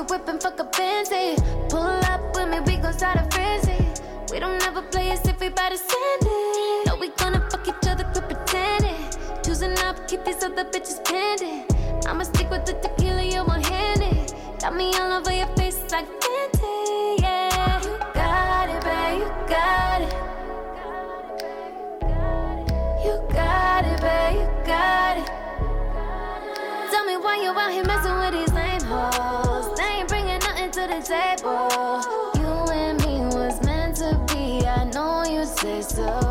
your whip and fuck a fancy. Pull up with me, we gon' start a frenzy. We don't ever play as if we bout to send it. No, we gonna fuck each other, quit pretending. Choosing up, keep these other bitches pending. I'ma stick with the tequila, you're one handed. Got me all over your face like Fenty, yeah. You got it, babe, you got it. You got it, babe, you got it. Tell me why you out here messing with these lame hoes. Nothing to the table. You and me was meant to be. I know you say so.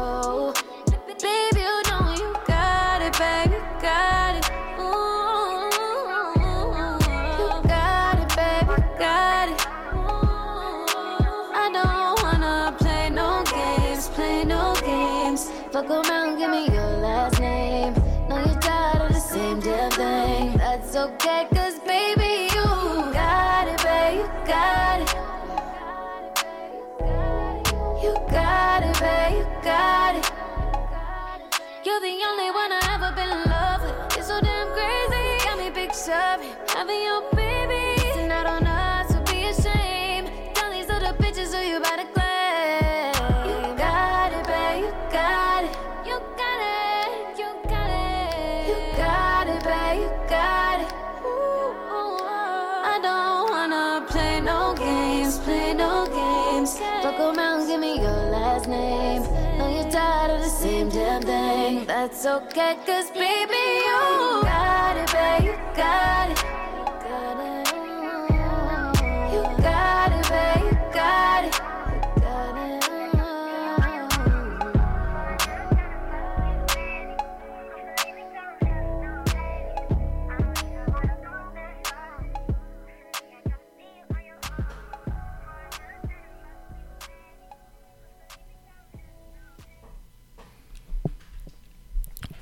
Okay, cause baby, you got it, babe, you got it.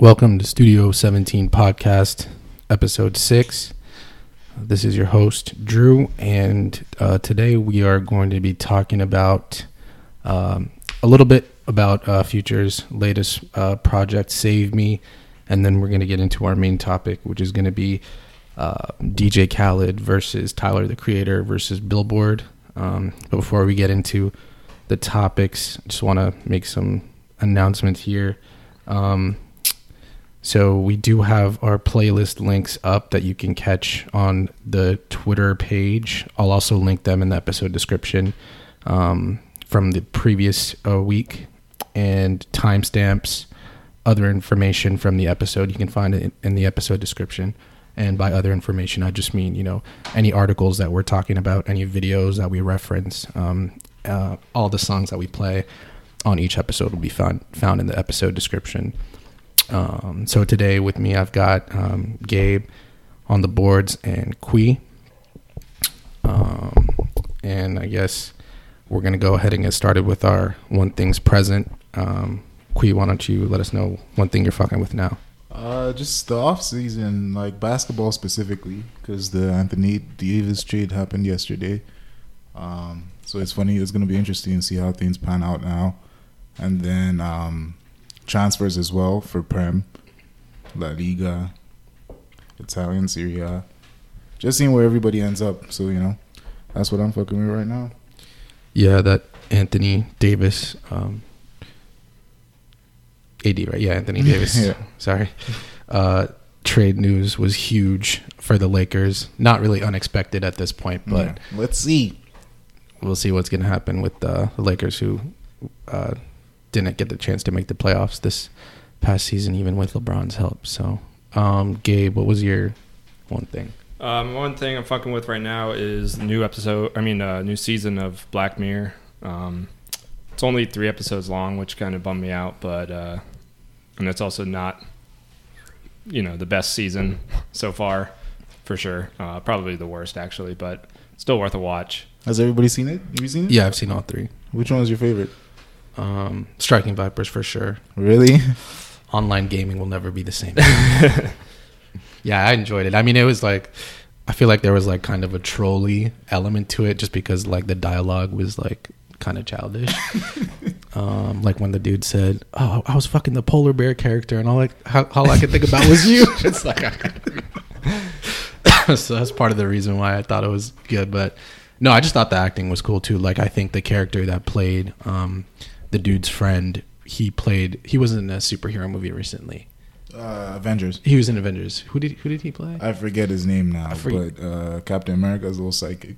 Welcome to Studio 17 Podcast, Episode 6. This is your host, Dru, and uh, today we are going to be talking about um, a little bit about uh, Future's latest uh, project, Save Me, and then we're going to get into our main topic, which is going to be uh, DJ Khaled versus Tyler the Creator versus Billboard. Um, but before we get into the topics, I just want to make some announcements here. Um, so we do have our playlist links up that you can catch on the Twitter page. I'll also link them in the episode description um, from the previous uh, week and timestamps, other information from the episode. You can find it in, the episode description. And by other information, I just mean you know any articles that we're talking about, any videos that we reference, um, uh, all the songs that we play on each episode will be found found in the episode description. Um, so today with me, I've got um, Gabe on the boards and Kwi. Um, and I guess we're going to go ahead and get started with our one things present. Um, Kwi, why don't you let us know one thing you're fucking with now? Uh, just the off season, like basketball specifically, because the Anthony Davis trade happened yesterday. Um, so it's funny. It's gonna be interesting to see how things pan out now, and then um, transfers as well for Prem, La Liga, Italian Serie A. Just seeing where everybody ends up. So you know, that's what I'm fucking with right now. Yeah, that Anthony Davis, um, AD, right? Yeah, Anthony Davis. Yeah. Sorry. Uh, trade news was huge for the Lakers. Not really unexpected at this point, but Yeah. let's see. we'll see what's going to happen with uh, the Lakers, who uh, didn't get the chance to make the playoffs this past season, even with LeBron's help. So, um, Gabe, what was your one thing? Um, one thing I'm fucking with right now is new episode. I mean, uh, new season of Black Mirror. Um, it's only three episodes long, which kind of bummed me out, but uh, and it's also not, you know, the best season so far, for sure. Uh, probably the worst actually, but still worth a watch. Has everybody seen it? Have you seen it? Yeah, I've seen all three. Which one was your favorite? Um, Striking Vipers for sure. Really? Online gaming will never be the same. yeah, I enjoyed it. I mean, it was like I feel like there was like kind of a trolly element to it, just because like the dialogue was like kind of childish. um, like when the dude said, "Oh, I was fucking the polar bear character," and all like how, all I could think about was you. it's like, so that's part of the reason why I thought it was good. But no, I just thought the acting was cool too. Like I think the character that played um, the dude's friend, he played. He was in a superhero movie recently. Uh, Avengers. He was in Avengers. Who did who did he play? I forget his name now, I forget- but uh, Captain America's little psychic.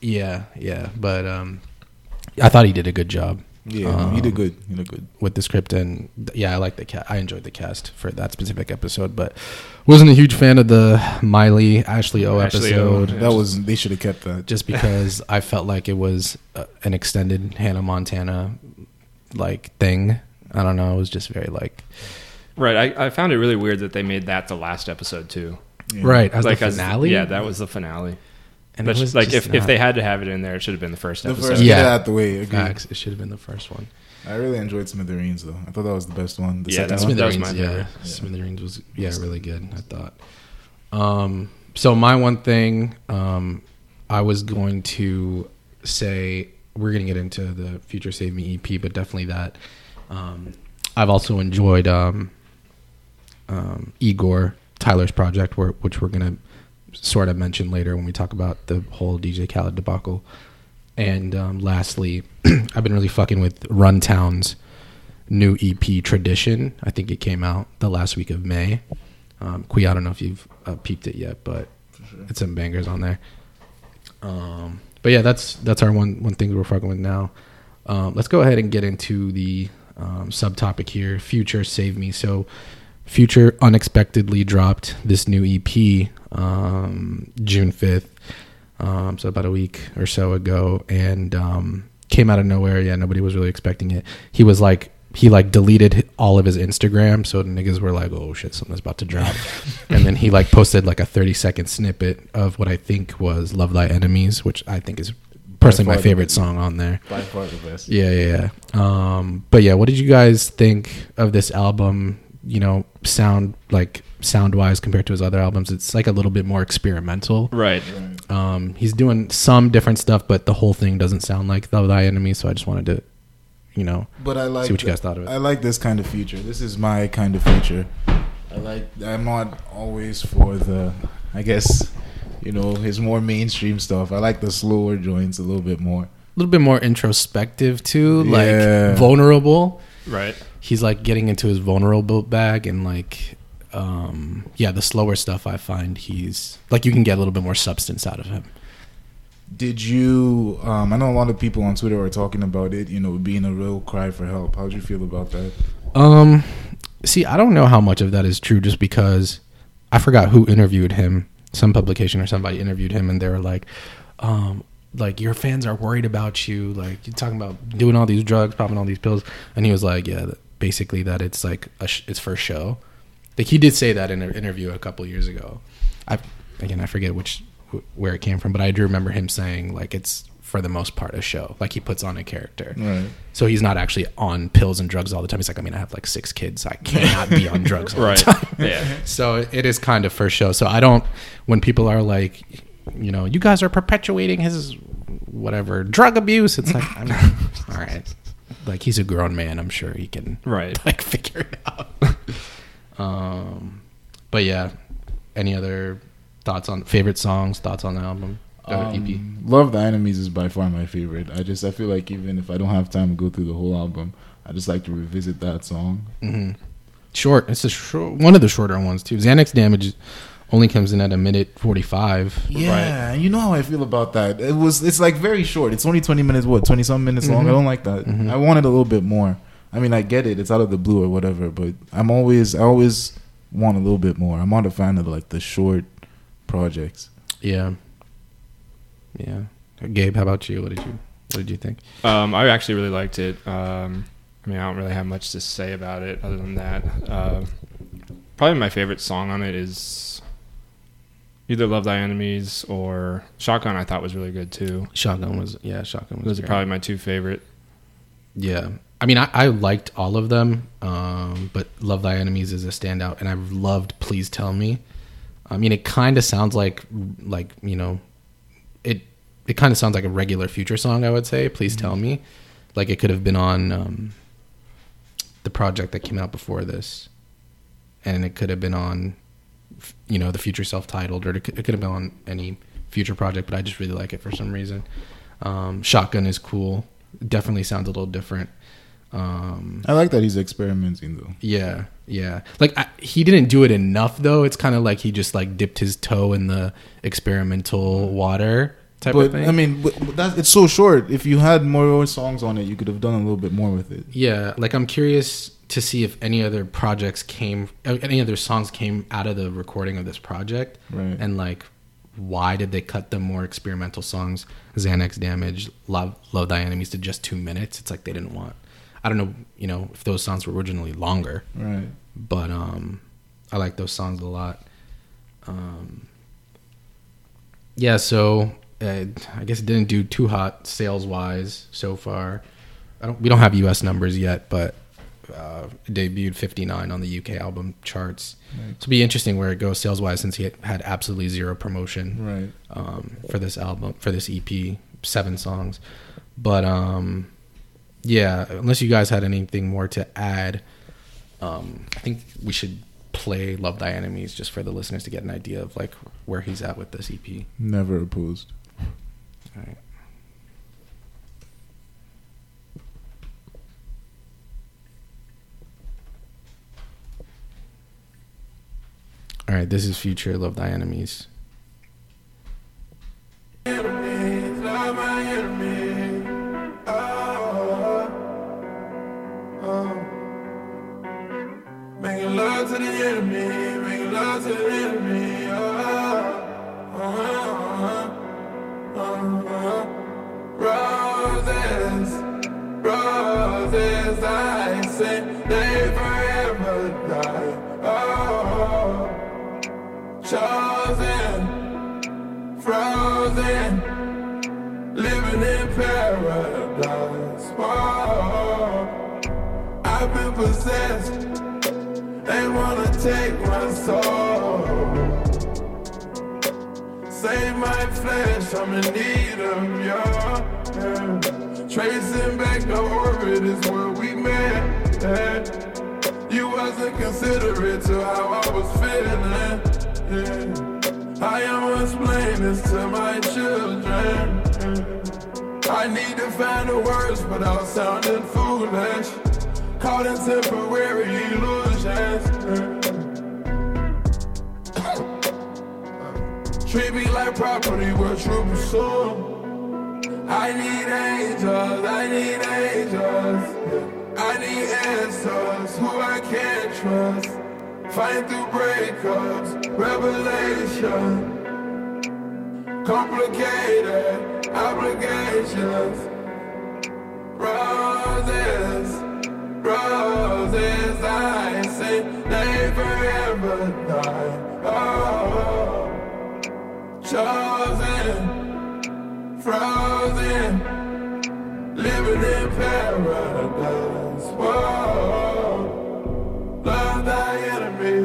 Yeah, yeah. But um, I thought he did a good job. Yeah, no, he did Um, good. He did good. with the script and yeah i like the cat i enjoyed the cast for that specific episode but wasn't a huge fan of the miley ashley o Ashley episode yeah. That was they should have kept that. just because i felt like it was uh, an extended hannah montana like thing i don't know it was just very like Right. I, I found it really weird that they made that the last episode too. Yeah. right as like the as- finale yeah, that was the finale. and That's it was like just if, if they had to have it in there, it should have been the first The episode. first, Yeah. get out the way. Agreed. facts it should have been the first one I really enjoyed Smithereens though. I thought that was the best one. The Yeah, second that one. was- that Smithereens, my yeah. favorite. Yeah. Smithereens was yeah really good. I thought. Um, so my one thing, um, I was going to say we're gonna get into the Future Save Me EP, but definitely that. Um, I've also enjoyed um, um, Igor Tyler's project, where, which we're gonna sort of mention later when we talk about the whole DJ Khaled debacle. And um, lastly, I've been really fucking with Runtown's new EP Tradition. I think it came out the last week of May. Um, Kwi, I don't know if you've uh, peeped it yet, but it's some bangers on there. Um, but yeah, that's that's our one one thing we're fucking with now. Um, let's go ahead and get into the um, subtopic here. Future Save Me. So, Future unexpectedly dropped this new EP um, June fifth. Um, so about a week or so ago, and um, came out of nowhere. Yeah, nobody was really expecting it. He was like, he like deleted all of his Instagram, so the niggas were like, "Oh shit, something's about to drop." and then he like posted like a thirty second snippet of what I think was "Love Thy Enemies," which I think is personally my favorite song on there. By far the best. Yeah, yeah, yeah. Um, but yeah, what did you guys think of this album? You know, sound like sound wise compared to his other albums, it's like a little bit more experimental. Right. Right. Um, he's doing some different stuff, but the whole thing doesn't sound like "Love Thy Enemies," So I just wanted to, you know, But I like see what you guys thought of it. I like this kind of feature. This is my kind of feature. I like. I'm not always for the. I guess, you know, his more mainstream stuff. I like the slower joints a little bit more. a little bit more introspective too, Yeah. like vulnerable. Right. He's like getting into his vulnerable bag and like, um, yeah, the slower stuff. I find he's like you can get a little bit more substance out of him. Did you? Um, I know a lot of people on Twitter are talking about it. You know, being a real cry for help. How'd you feel about that? Um, see, I don't know how much of that is true, just because I forgot who interviewed him. Some publication or somebody interviewed him, and they were like, um, like your fans are worried about you. Like you're talking about doing all these drugs, popping all these pills, and he was like, yeah, basically that it's like sh- it's for show. Like he did say that in an interview a couple years ago. I again I forget which wh- where it came from, but I do remember him saying like it's for the most part a show. Like he puts on a character. Right. So he's not actually on pills and drugs all the time. He's like, I mean, I have like six kids. I cannot be on drugs all Right. the time. Yeah. So it is kind of for show. So I don't, when people are like, you know, you guys are perpetuating his whatever drug abuse, it's like, I'm, all right. Like he's a grown man. I'm sure he can Right. like figure it out. um, but yeah, any other thoughts on favorite songs, thoughts on the album? EP? Um, Love the Enemies is by far my favorite. I just I feel like even if I don't have time to go through the whole album, I just like to revisit that song. hmm Short. It's a short, one of the shorter ones too. Xanax Damage only comes in at a minute forty-five. Yeah, you know how I feel about that. It was it's like very short. It's only twenty minutes. What twenty some minutes long? Mhm. I don't like that. Mhm. I wanted a little bit more. I mean, I get it. It's out of the blue or whatever, but I'm always I always want a little bit more. I'm not a fan of like the short projects. Yeah. Yeah. Gabe, how about you? What did you What did you think? Um, I actually really liked it. Um, I mean, I don't really have much to say about it other than that. Uh, probably my favorite song on it is either "Love Thy Enemies" or "Shotgun." I thought was really good too. Shotgun was yeah. Shotgun was Those are probably my two favorite. Yeah. I mean, I, I liked all of them, um, but Love Thy Enemies is a standout, and I've loved Please Tell Me. I mean, it kind of sounds like, like you know, it it kind of sounds like a regular Future song. I would say, Please Tell Me, like it could have been on um, the project that came out before this, and it could have been on you know the future self-titled, or it could, it could have been on any future project. But I just really like it for some reason. Um, Shotgun is cool. Definitely sounds a little different. Um, I like that he's experimenting though. yeah, yeah. Like I, he didn't do it enough though. It's kind of like he just like dipped his toe in the experimental water type but of thing. I mean, but, it's so short. If you had more songs on it, you could have done a little bit more with it. yeah, like I'm curious to see if any other projects came, uh, any other songs came out of the recording of this project, Right. and like why did they cut the more experimental songs, Xanax Damage, Love Love Thy Enemies to just two minutes? It's like they didn't want. I don't know, you know, if those songs were originally longer. Right. but um i like those songs a lot um yeah so uh, i guess it didn't do too hot sales wise so far I don't, we don't have us numbers yet but uh, debuted 59 on the uk album charts Right. so it'll be interesting where it goes sales wise since he had, had absolutely zero promotion Right. um, for this album for this ep seven songs but um yeah unless you guys had anything more to add um, I think we should play "Love Thy Enemies" just for the listeners to get an idea of like where he's at with this EP. Never opposed. All right. All right, this is Future "Love Thy Enemies." enemies, Making love to the enemy, making love to the enemy. Oh, oh, oh, oh. Roses, roses, I say they forever die. Oh, chosen frozen, living in paradise. Whoa. I've been possessed, they wanna take my soul. Save my flesh, I'm in need of your help. Tracing back the orbit is where we met. eh. You wasn't considerate to how I was feeling. Yeah. I am explaining this to my children. I need to find the words without sounding foolish. Caught in temporary illusions. Treat me like property, we're true pursuit. I need angels, I need angels. I need answers, who I can't trust. Fight through breakups, revelation. Complicated obligations. Roses, roses, I say they forever die. Oh, chosen, frozen, living in paradise. Whoa, love thy enemy.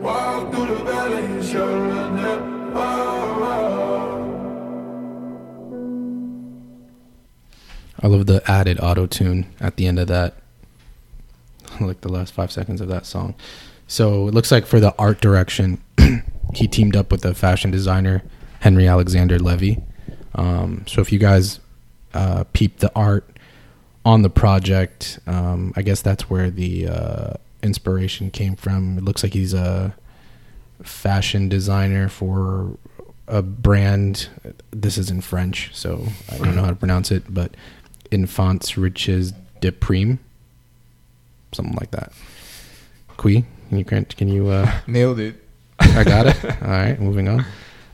Walk through the valley. I love the added auto tune at the end of that, like the last five seconds of that song. So it looks like for the art direction, he teamed up with the fashion designer Henri Alexander Levy. Um, so if you guys uh, peep the art on the project, um, I guess that's where the uh, inspiration came from. It looks like he's a fashion designer for a brand. This is in French, so I don't know how to pronounce it, but Enfants Riches de Prime, something like that. Kwi, can you can you uh, Nailed it. I got it. All right, moving on.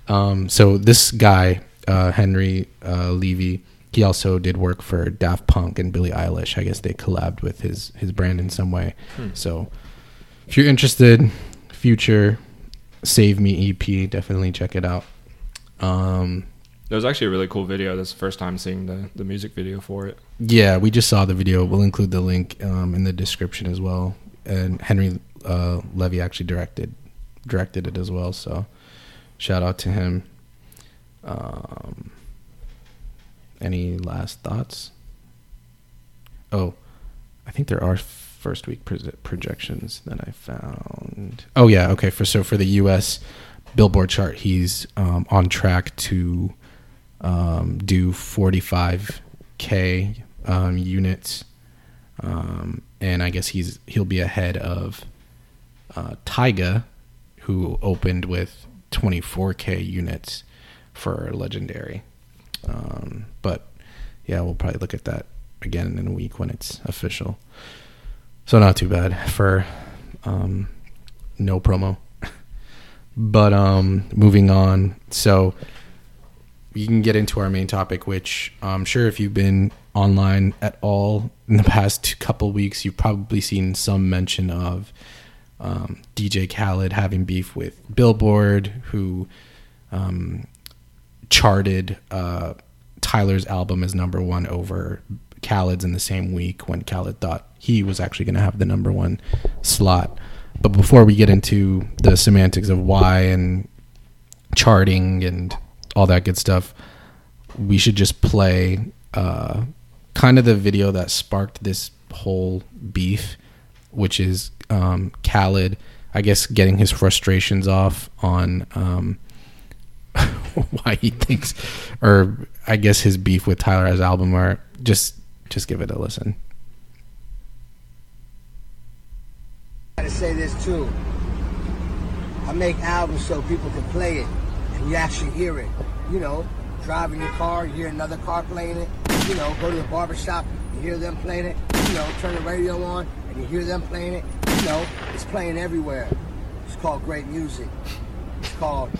Um, so this guy, uh, Henri uh, Levy, he also did work for Daft Punk and Billie Eilish. I guess they collabed with his his brand in some way. So if you're interested, future Save Me EP, definitely check it out. Um, It was actually a really cool video. That's the first time seeing the, the music video for it. yeah, we just saw the video. We'll include the link um, in the description as well. And Henri uh, Levy actually directed directed it as well. So shout out to him. Um, any last thoughts? Oh, I think there are first week projections that I found. Oh yeah, okay. For so for the U.S. Billboard chart, he's um, on track to um, do 45k um, units, um, and I guess he's he'll be ahead of uh, Tyga, who opened with 24k units for Legendary. Um, but yeah, we'll probably look at that again in a week when it's official. So not too bad for um, no promo. but um, moving on, so we can get into our main topic, which I'm sure if you've been online at all in the past couple weeks, you've probably seen some mention of um, DJ Khaled having beef with Billboard, who um, charted uh, Tyler's album as number one over Khaled's in the same week when Khaled thought he was actually going to have the number one slot. But before we get into the semantics of why and charting and all that good stuff, we should just play uh, kind of the video that sparked this whole beef, which is um, Khaled, I guess, getting his frustrations off on um, why he thinks, or I guess his beef with Tyler as album, or just just give it a listen. I gotta say this too. I make albums so people can play it and you actually hear it. You know, driving your car, you hear another car playing it. You know, go to the barber shop, you hear them playing it. You know, turn the radio on and you hear them playing it. You know, it's playing everywhere. It's called great music. It's called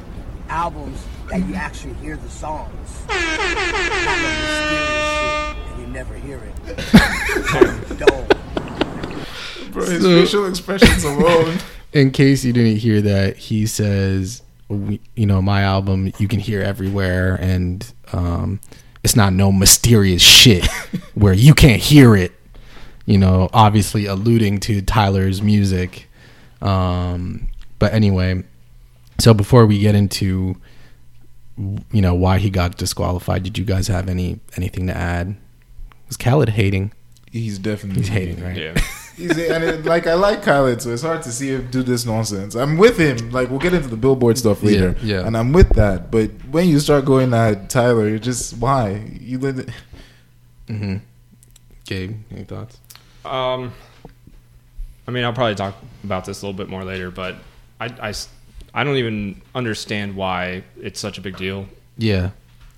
albums that you actually hear the songs. Not no mysterious shit and you never hear it. Don't. Bro, his So- facial expressions alone. In case you didn't hear that, he says, we, you know, my album you can hear everywhere, and um, it's not no mysterious shit where you can't hear it. You know, obviously alluding to Tyler's music. Um, but anyway, so before we get into, you know, why he got disqualified, did you guys have any anything to add? Was Khaled hating? He's definitely He's hating, right? Yeah. He's and it, like I like Khaled, so it's hard to see him do this nonsense. I'm with him. Like we'll get into the Billboard stuff later, Yeah, yeah. and I'm with that. But when you start going at Tyler, you're just why you live. it- Mm-hmm. Gabe, any thoughts? Um, I mean, I'll probably talk about this a little bit more later, but I, I, I don't even understand why it's such a big deal. Yeah.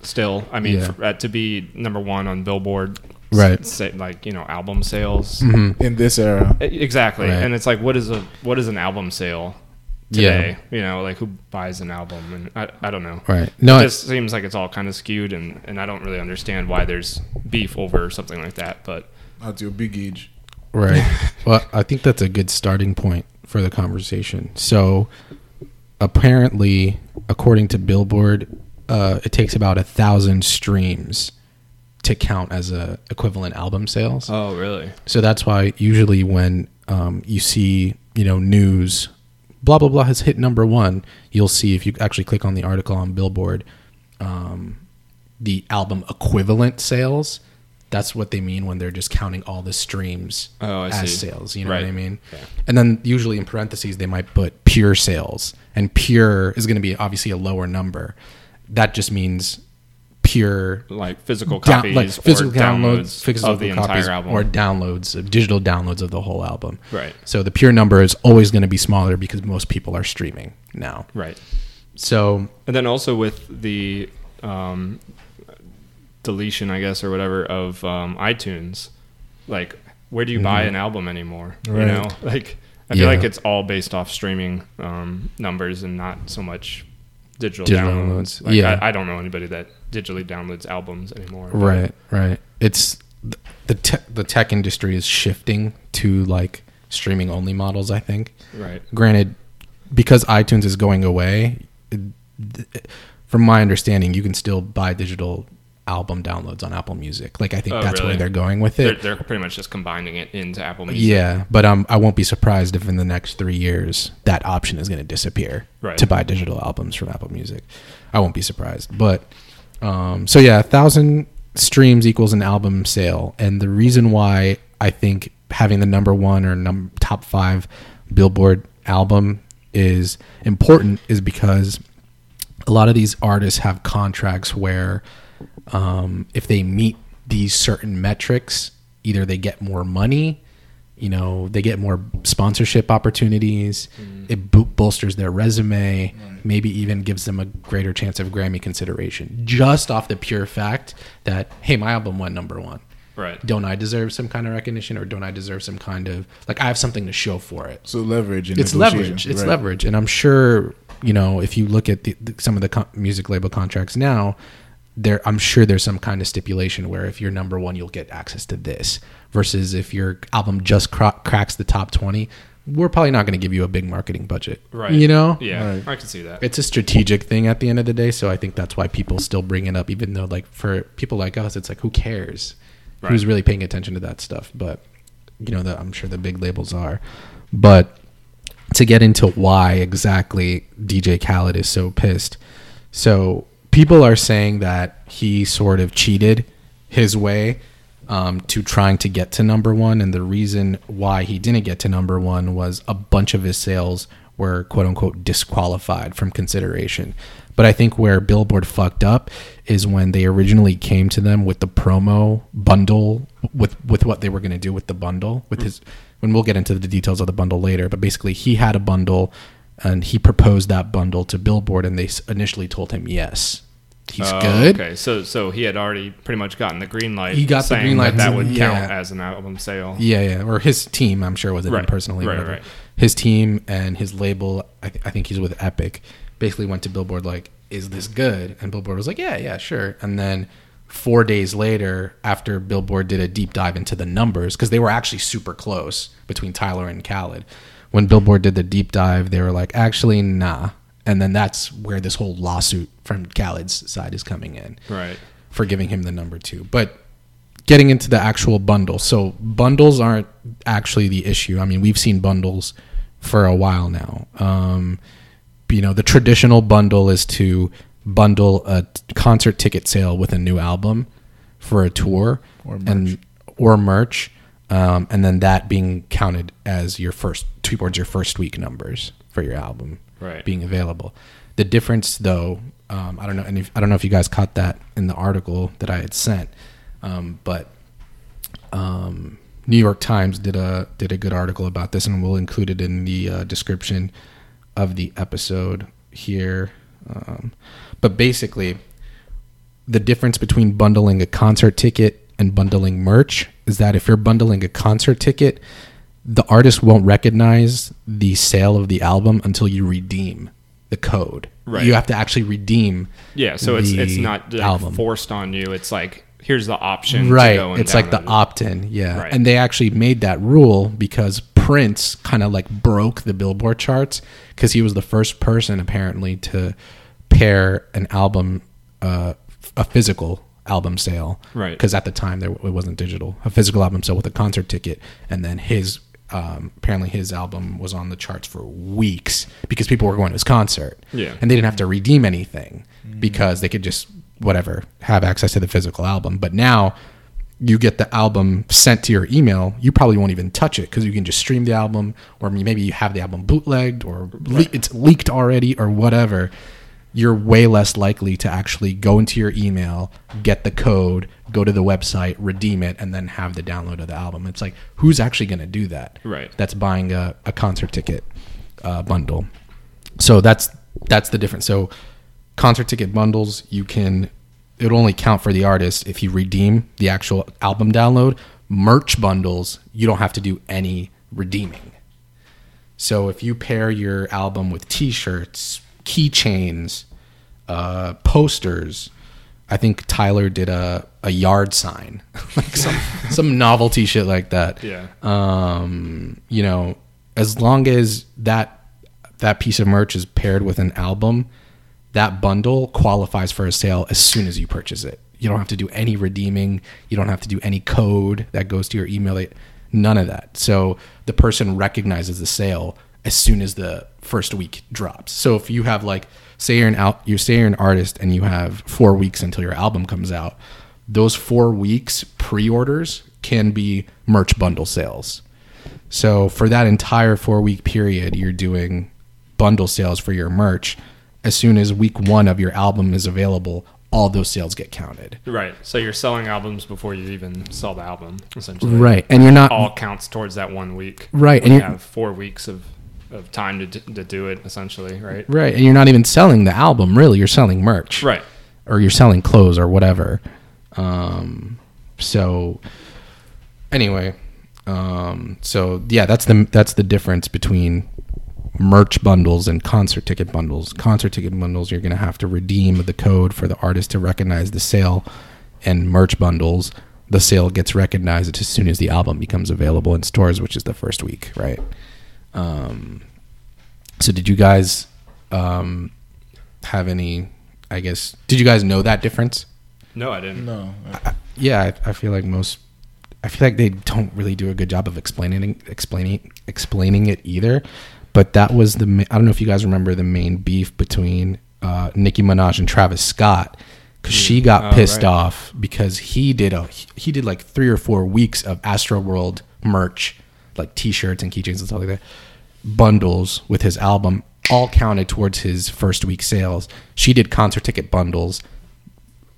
Still, I mean, Yeah. for, uh, to be number one on Billboard, s- Right. Say, like you know, album sales. Mm-hmm. in this era. Exactly, Right. and it's like, what is a what is an album sale today? You know, like who buys an album? And I, I don't know. Right. No, it I- just seems like it's all kind of skewed, and, and I don't really understand why there's beef over something like that. But That's your big age. Right. well, I think that's a good starting point for the conversation. So, apparently, according to Billboard, uh, it takes about a thousand streams to count as a equivalent album sales. oh, really? So that's why usually when um, you see, you know, news, blah blah blah has hit number one, you'll see if you actually click on the article on Billboard, um, the album equivalent sales. That's what they mean when they're just counting all the streams Oh, as see. sales. You know what I mean? Yeah. And then usually in parentheses they might put pure sales, and pure is going to be obviously a lower number. That just means pure Like physical down- copies, like physical or downloads, physical of the copies, entire album, or downloads, of digital downloads of the whole album. Right. So the pure number is always going to be smaller because most people are streaming now. right. So And then also with the um, deletion, I guess, or whatever of um, iTunes, like where do you buy an album anymore? You know, like I Yeah. feel like it's all based off streaming um, numbers and not so much digital, Digital downloads. downloads. Like, Yeah. I, I don't know anybody that digitally downloads albums anymore. right, right. It's the te- the tech industry is shifting to like streaming only models. I think. Right. Granted, because iTunes is going away, from my understanding, you can still buy digital album downloads on Apple Music. Like I think Oh, that's where they're going with They're, it. they're pretty much just combining it into Apple Music. Yeah, but um, I won't be surprised if in the next three years that option is going to disappear Right. to buy digital albums from Apple Music. I won't be surprised. But um, so yeah, a thousand streams equals an album sale, and the reason why I think having the number one or num- top five Billboard album is important is because a lot of these artists have contracts where um, if they meet these certain metrics, either they get more money, you know, they get more sponsorship opportunities. It bo- bolsters their resume, maybe even gives them a greater chance of Grammy consideration, just off the pure fact that hey, my album went number one. Right. Don't I deserve some kind of recognition, or don't I deserve some kind of like I have something to show for it? So leverage. And it's leverage. It's Right. leverage, and I'm sure you know if you look at the, the, some of the co- music label contracts now, there I'm sure there's some kind of stipulation where if you're number one, you'll get access to this. Versus if your album just cra- cracks the top twenty, we're probably not going to give you a big marketing budget. Right. You know. Yeah, Right. I can see that. It's a strategic thing at the end of the day, so I think that's why people still bring it up, even though, like, for people like us, it's like, who cares? Who's really paying attention to that stuff? But you know, the, I'm sure the big labels are. But to get into why exactly DJ Khaled is so pissed, so people are saying that he sort of cheated his way um, to trying to get to number one, and the reason why he didn't get to number one was a bunch of his sales were quote unquote disqualified from consideration. But I think where Billboard fucked up is when they originally came to them with the promo bundle with with what they were going to do with the bundle with his. When we'll get into the details of the bundle later, but basically he had a bundle, and he proposed that bundle to Billboard, and they initially told him yes, he's Oh, good. Okay, so so he had already pretty much gotten the green light. He got the green light that, that would yeah. count as an album sale. Yeah, yeah, or his team. I'm sure wasn't him Right, personally. right, whatever. right. His team and his label. I, th- I think he's with Epic. Basically, went to Billboard like, "Is this good?" And Billboard was like, "Yeah, yeah, sure." And then four days later, after Billboard did a deep dive into the numbers, because they were actually super close between Tyler and Khaled. When Billboard did the deep dive, they were like, "Actually, nah." And then that's where this whole lawsuit from Khaled's side is coming in Right. for giving him the number two. But getting into the actual bundle, so bundles aren't actually the issue. I mean, we've seen bundles for a while now. Um, you know, the traditional bundle is to bundle a t- concert ticket sale with a new album for a tour Or and or merch, um, and then that being counted as your first towards your first week numbers for your album Right. being available. The difference, though, um, I don't know, and if, I don't know if you guys caught that in the article that I had sent, um, but um, New York Times did a did a good article about this, and we'll include it in the uh, description of the episode here. Um, but basically, the difference between bundling a concert ticket and bundling merch is that if you're bundling a concert ticket, the artist won't recognize the sale of the album until you redeem the code. Right. You have to actually redeem. Yeah, so it's it's not like, album. forced on you. It's like here's the option. to right it's like the opt-in yeah Right. and they actually made that rule because prince kind of like broke the billboard charts because he was the first person apparently to pair an album uh, a physical album sale Right. because at the time there it wasn't digital a physical album sale with a concert ticket and then his um, apparently his album was on the charts for weeks because people were going to his concert. Yeah. and they didn't have to redeem anything because they could just whatever have access to the physical album. But now you get the album sent to your email you probably won't even touch it because you can just stream the album or maybe you have the album bootlegged or le- it's leaked already or whatever you're way less likely to actually go into your email get the code go to the website redeem it and then have the download of the album. It's like who's actually going to do that? Right. that's buying a, a concert ticket uh, bundle. So that's that's the difference. So concert ticket bundles you can it'll only count for the artist if you redeem the actual album download. Merch bundles you don't have to do any redeeming. So if you pair your album with t-shirts keychains uh, posters i think tyler did a, a yard sign like some some novelty shit like that Yeah. um, you know, as long as that that piece of merch is paired with an album, that bundle qualifies for a sale as soon as you purchase it. You don't have to do any redeeming. You don't have to do any code that goes to your email. None of that. So the person recognizes the sale as soon as the first week drops. So if you have like, say you're an out, you say you're an artist and you have four weeks until your album comes out, those four weeks pre-orders can be merch bundle sales. So for that entire four week period, you're doing bundle sales for your merch. As soon as week one of your album is available, all those sales get counted. Right. So you're selling albums before you even sell the album, essentially. Right, and you're not All counts towards that one week. Right, and you have four weeks of, of time to, d- to do it, essentially. Right. right, and you're not even selling the album. Really, you're selling merch. Right. or you're selling clothes or whatever. Um, so anyway, um, so yeah, that's the that's the difference between merch bundles and concert ticket bundles. Concert ticket bundles, you're going to have to redeem the code for the artist to recognize the sale, and merch bundles, the sale gets recognized as soon as the album becomes available in stores, which is the first week, right? Um, so did you guys um, have any? I guess did you guys know that difference? No, I didn't. No. Yeah, I, I feel like most. I feel like they don't really do a good job of explaining explaining explaining it either. But that was the. ma- I don't know if you guys remember the main beef between uh, Nicki Minaj and Travis Scott because she got Oh, pissed right. off because he did a he did like three or four weeks of Astro World merch, like T-shirts and keychains and stuff like that, bundles with his album, all counted towards his first week sales. She did concert ticket bundles,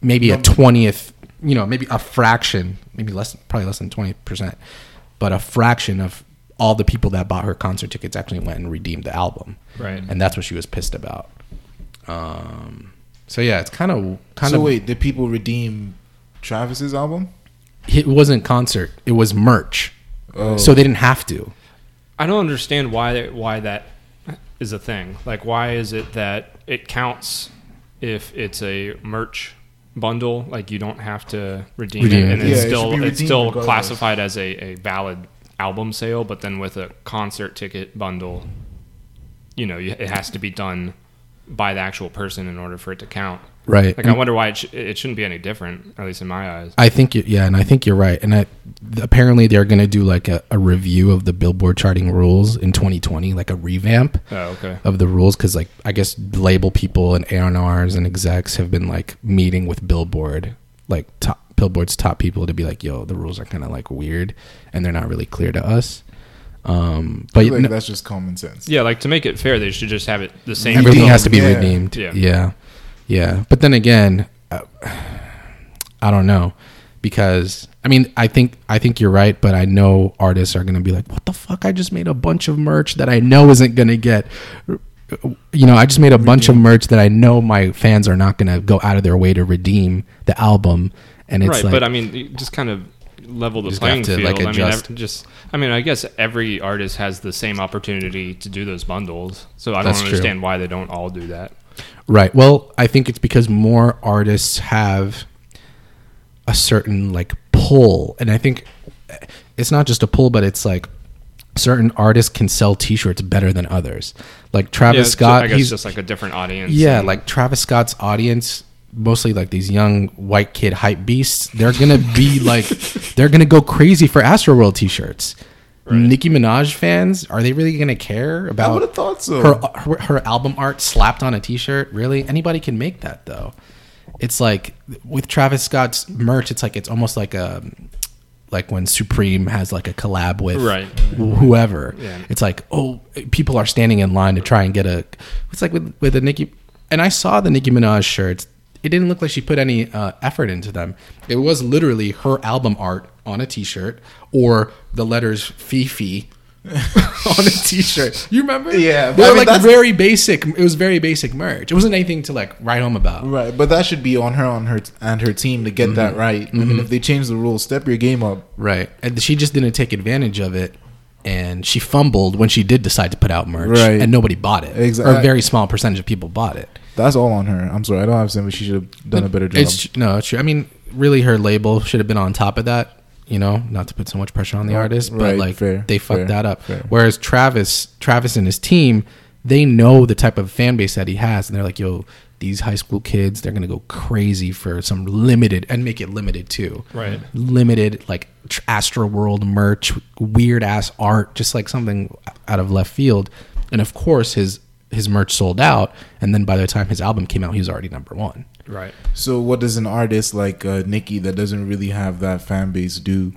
maybe a twentieth, you know, maybe a fraction, maybe less, probably less than twenty percent, but a fraction of all the people that bought her concert tickets actually went and redeemed the album, Right. and that's what she was pissed about. Um, so yeah, it's kind of kind so of wait, did people redeem Travis's album? it wasn't concert, it was merch, Oh. so they didn't have to. I don't understand why why that is a thing. Like, why is it that it counts if it's a merch bundle? Like, you don't have to redeem, Redeem it, it. and Yeah, it's it should still be it's still regardless. classified as a, a valid album sale. But then with a concert ticket bundle, you know, it has to be done by the actual person in order for it to count. Right. Like, I wonder why it, sh- it shouldn't be any different, at least in my eyes. I think you, yeah, and I think you're right. And I, apparently they're going to do like a, a review of the Billboard charting rules in 2020, like a revamp Oh, okay. of the rules because like I guess label people and A&Rs and execs have been like meeting with Billboard, like top Billboard's top people to be like, yo, the rules are kind of like weird and they're not really clear to us. Um, but like no- that's just common sense. Yeah, like to make it fair, they should just have it the same. everything has to be yeah. redeemed. Yeah. Yeah. Yeah, But then again, uh, I don't know because I mean I think I think you're right, but I know artists are gonna be like, "What the fuck? I just made a bunch of merch that I know isn't gonna get." You know, I just made a bunch of merch that I know my fans are not gonna go out of their way to redeem the album, and it's right, like, but I mean, just kind of level the playing to, field. like, I mean, adjust. just I mean, I guess every artist has the same opportunity to do those bundles, so I don't That's true. understand why they don't all do that. Right. Well, I think it's because more artists have a certain like pull, and I think eh, it's not just a pull, but it's like certain artists can sell T-shirts better than others. Like Travis Yeah, Scott, I guess he's just like a different audience. yeah, and- like Travis Scott's audience, mostly like these young white kid hype beasts. They're gonna be like, they're gonna go crazy for Astroworld T-shirts. Nicki Minaj fans, are they really gonna care about? I would have thought so. her, her her album art slapped on a t-shirt really anybody can make that though it's like with travis scott's merch it's like it's almost like a like when supreme has like a collab with Right. whoever Yeah. it's like oh people are standing in line to try and get a it's like with with a nicki and i saw the nicki minaj shirts it didn't look like she put any uh, effort into them it was literally her album art on a t-shirt or the letters fifi on a t-shirt. You remember? Yeah, they but I were mean, like very basic. It was very basic merch. It wasn't anything to like write home about. Right, but that should be on her, on her, and her team to get Mm-hmm. that right. I mean, if they change the rules, step your game up. Right, and she just didn't take advantage of it, and she fumbled when she did decide to put out merch, Right. and nobody bought it. Exac- or a very small percentage of people bought it. That's all on her. I'm sorry, I don't have sympathy. She should have done a better job. It's no, it's true. I mean, really, her label should have been on top of that. You know, not to put so much pressure on the artist, but right, like fair, they fucked fair, that up. fair. Whereas Travis, Travis and his team, they know the type of fan base that he has, and they're like, "Yo, these high school kids, they're gonna go crazy for some limited and make it limited too, Right. Limited like Astro World merch, weird ass art, just like something out of left field. And of course, his his merch sold out, and then by the time his album came out, he was already number one. Right. so, what does an artist like uh, Nicki that doesn't really have that fan base do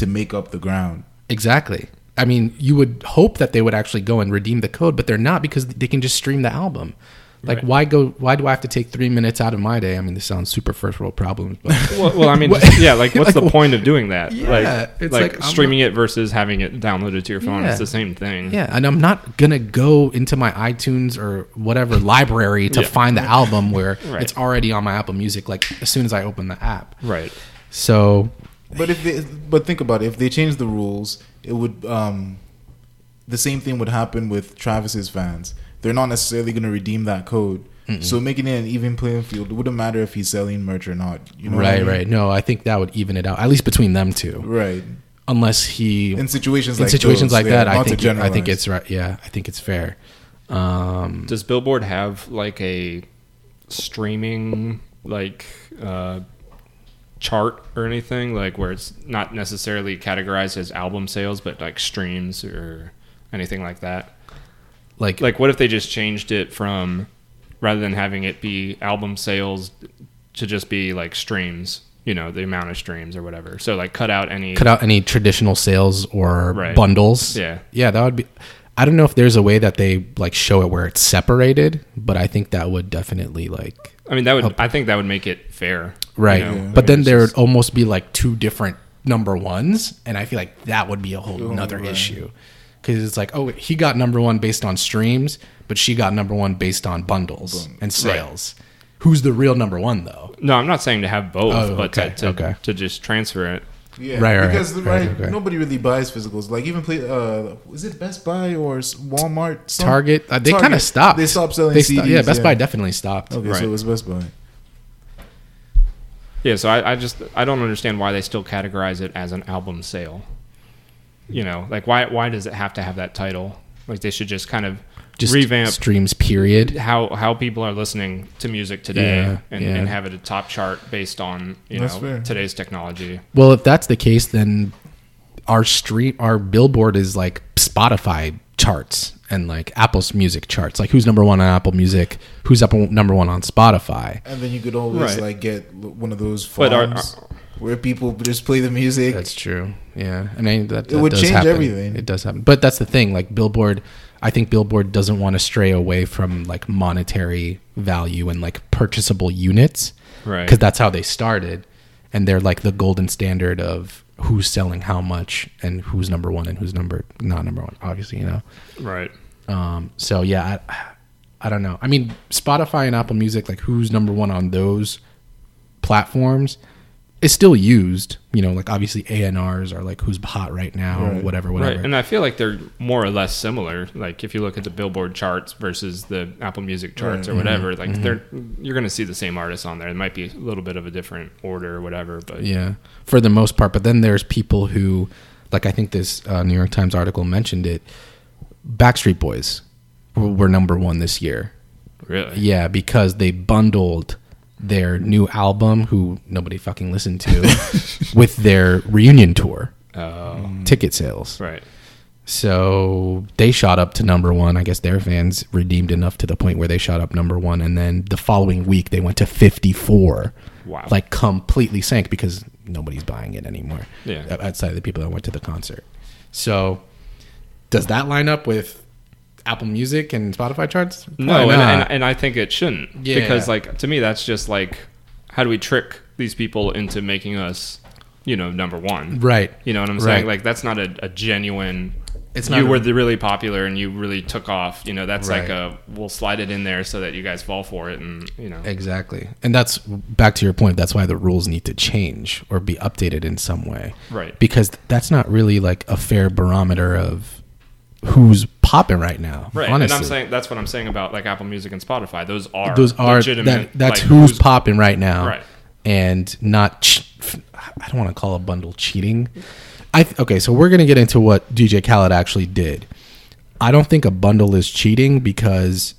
to make up the ground. Exactly. I mean, you would hope that they would actually go and redeem the code, but they're not because they can just stream the album. Like, Right. why go? Why do I have to take three minutes out of my day? I mean, this sounds super first world problems, but Well, well I mean, just- yeah, like what's Like, the point of doing that? Yeah, like, it's like, like, I'm streaming it versus having it downloaded to your phone. Yeah. It's the same thing. yeah, and I'm not gonna go into my iTunes or whatever library to Yeah. find the album where Right. it's already on my Apple Music. Like as soon as I open the app, Right. so But if they, but think about it. If they change the rules, it would um, the same thing would happen with Travis's fans. They're not necessarily going to redeem that code. So making it an even playing field, it wouldn't matter if he's selling merch or not. You know what I right, mean? right. No, I think that would even it out at least between them two, right. unless he In situations in like situations those, like that. I think I think it's right. Yeah, I think it's fair. Um, Does Billboard have like a streaming like uh, chart or anything like where it's not necessarily categorized as album sales, but like streams or anything like that? Like Like, what if they just changed it from rather than having it be album sales to just be like streams? You know, the amount of streams or whatever. So like, cut out any. cut out any traditional sales or Right. bundles. Yeah. Yeah, that would be I don't know if there's a way that they like show it where it's separated, but I think that would definitely like I mean, that would. I think that would make it fair. you right. know? Yeah. But then there would almost be like two different number ones, and I feel like that would be a whole Oh, another right. issue. Because it's like, oh, he got number one based on streams, but she got number one based on bundles and sales. Who's the real number one though? No, I'm not saying to have both, Oh, but okay, to, to, okay. to just transfer it. Yeah, Right, right, because right, right, right, okay. nobody really buys physicals. Like even play, uh, is it Best Buy or s- Walmart? Some- Target, uh, they kind of stopped. They stopped selling They CDs. sto- yeah, Best Buy definitely stopped. Okay, Right. so it was Best Buy. Yeah, so I, I just I don't understand why they still categorize it as an album sale. You know, like why why does it have to have that title? Like they should just kind of Just revamp streams. Period. how how people are listening to music today Yeah, and, yeah. and have it a top chart based on you That's know fair. today's technology. Well, if that's the case, then our street, our billboard is like Spotify charts and like Apple's music charts. Like who's number one on Apple Music, who's up number one on Spotify. And then you could always Right. like get one of those But are- forums where people just play the music. That's true. Yeah, I mean that, that would does change happen. everything. It does happen, but that's the thing. Like Billboard, I think Billboard doesn't want to stray away from like monetary value and like purchasable units, Right. Because that's how they started, and they're like the golden standard of who's selling how much and who's number one and who's number not number one. Obviously, you know. Right. Um, so yeah, I, I don't know. I mean, Spotify and Apple Music, like who's number one on those platforms, is still used. You know, like obviously ANRs are like who's hot right now, Right. whatever, whatever. Right. And I feel like they're more or less similar. Like if you look at the Billboard charts versus the Apple Music charts Right. or whatever, like Mm-hmm. they're you're going to see the same artists on there. It might be a little bit of a different order or whatever, but yeah, for the most part. But then there's people who, like I think this uh, New York Times article mentioned it. Backstreet Boys were, were number one this year. really. Yeah, because they bundled their new album, who nobody fucking listened to, with their reunion tour Oh, ticket sales. right. So they shot up to number one. I guess their fans redeemed enough to the point where they shot up number one, and then the following week they went to fifty-four. Wow. Like completely sank because nobody's buying it anymore. Yeah. outside of the people that went to the concert. So does that line up with Apple Music and Spotify charts? No, and, and, and I think it shouldn't Yeah. because like to me that's just like how do we trick these people into making us, you know, number one? right. You know what I'm Right. saying? Like that's not a, a genuine. It's you a- were the really popular and you really took off. You know, that's like a we'll slide it in there so that you guys fall for it, and you know, Exactly. And that's back to your point. That's why the rules need to change or be updated in some way. Right. Because that's not really like a fair barometer of who's popping right now. right. Honestly. And I'm saying that's what I'm saying about like Apple Music and Spotify. Those are those are legitimate. that, that's like, who's popping right now. Right. And not I don't want to call a bundle cheating. I okay, so we're going to get into what DJ Khaled actually did. I don't think a bundle is cheating because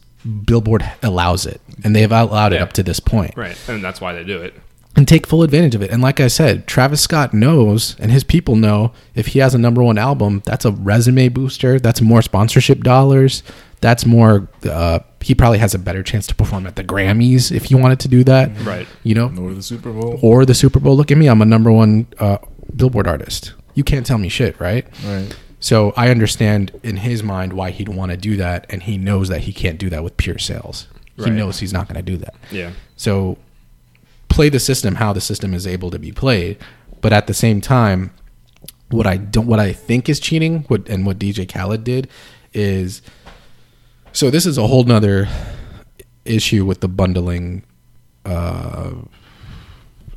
Billboard allows it and they've allowed it Yeah. up to this point. right, and that's why they do it. And take full advantage of it. And like I said, Travis Scott knows and his people know if he has a number one album, that's a resume booster. That's more sponsorship dollars. That's more. Uh, he probably has a better chance to perform at the Grammys if he wanted to do that. Right. You know, Or the Super Bowl. or the Super Bowl. Look at me, I'm a number one uh, Billboard artist. you can't tell me shit, right? Right. So I understand in his mind why he'd want to do that, and he knows that he can't do that with pure sales. He knows he's not going to do that. Yeah. So play the system how the system is able to be played, but at the same time, what I don't, what I think is cheating, what and what DJ Khaled did is, so this is a whole nother issue with the bundling, uh,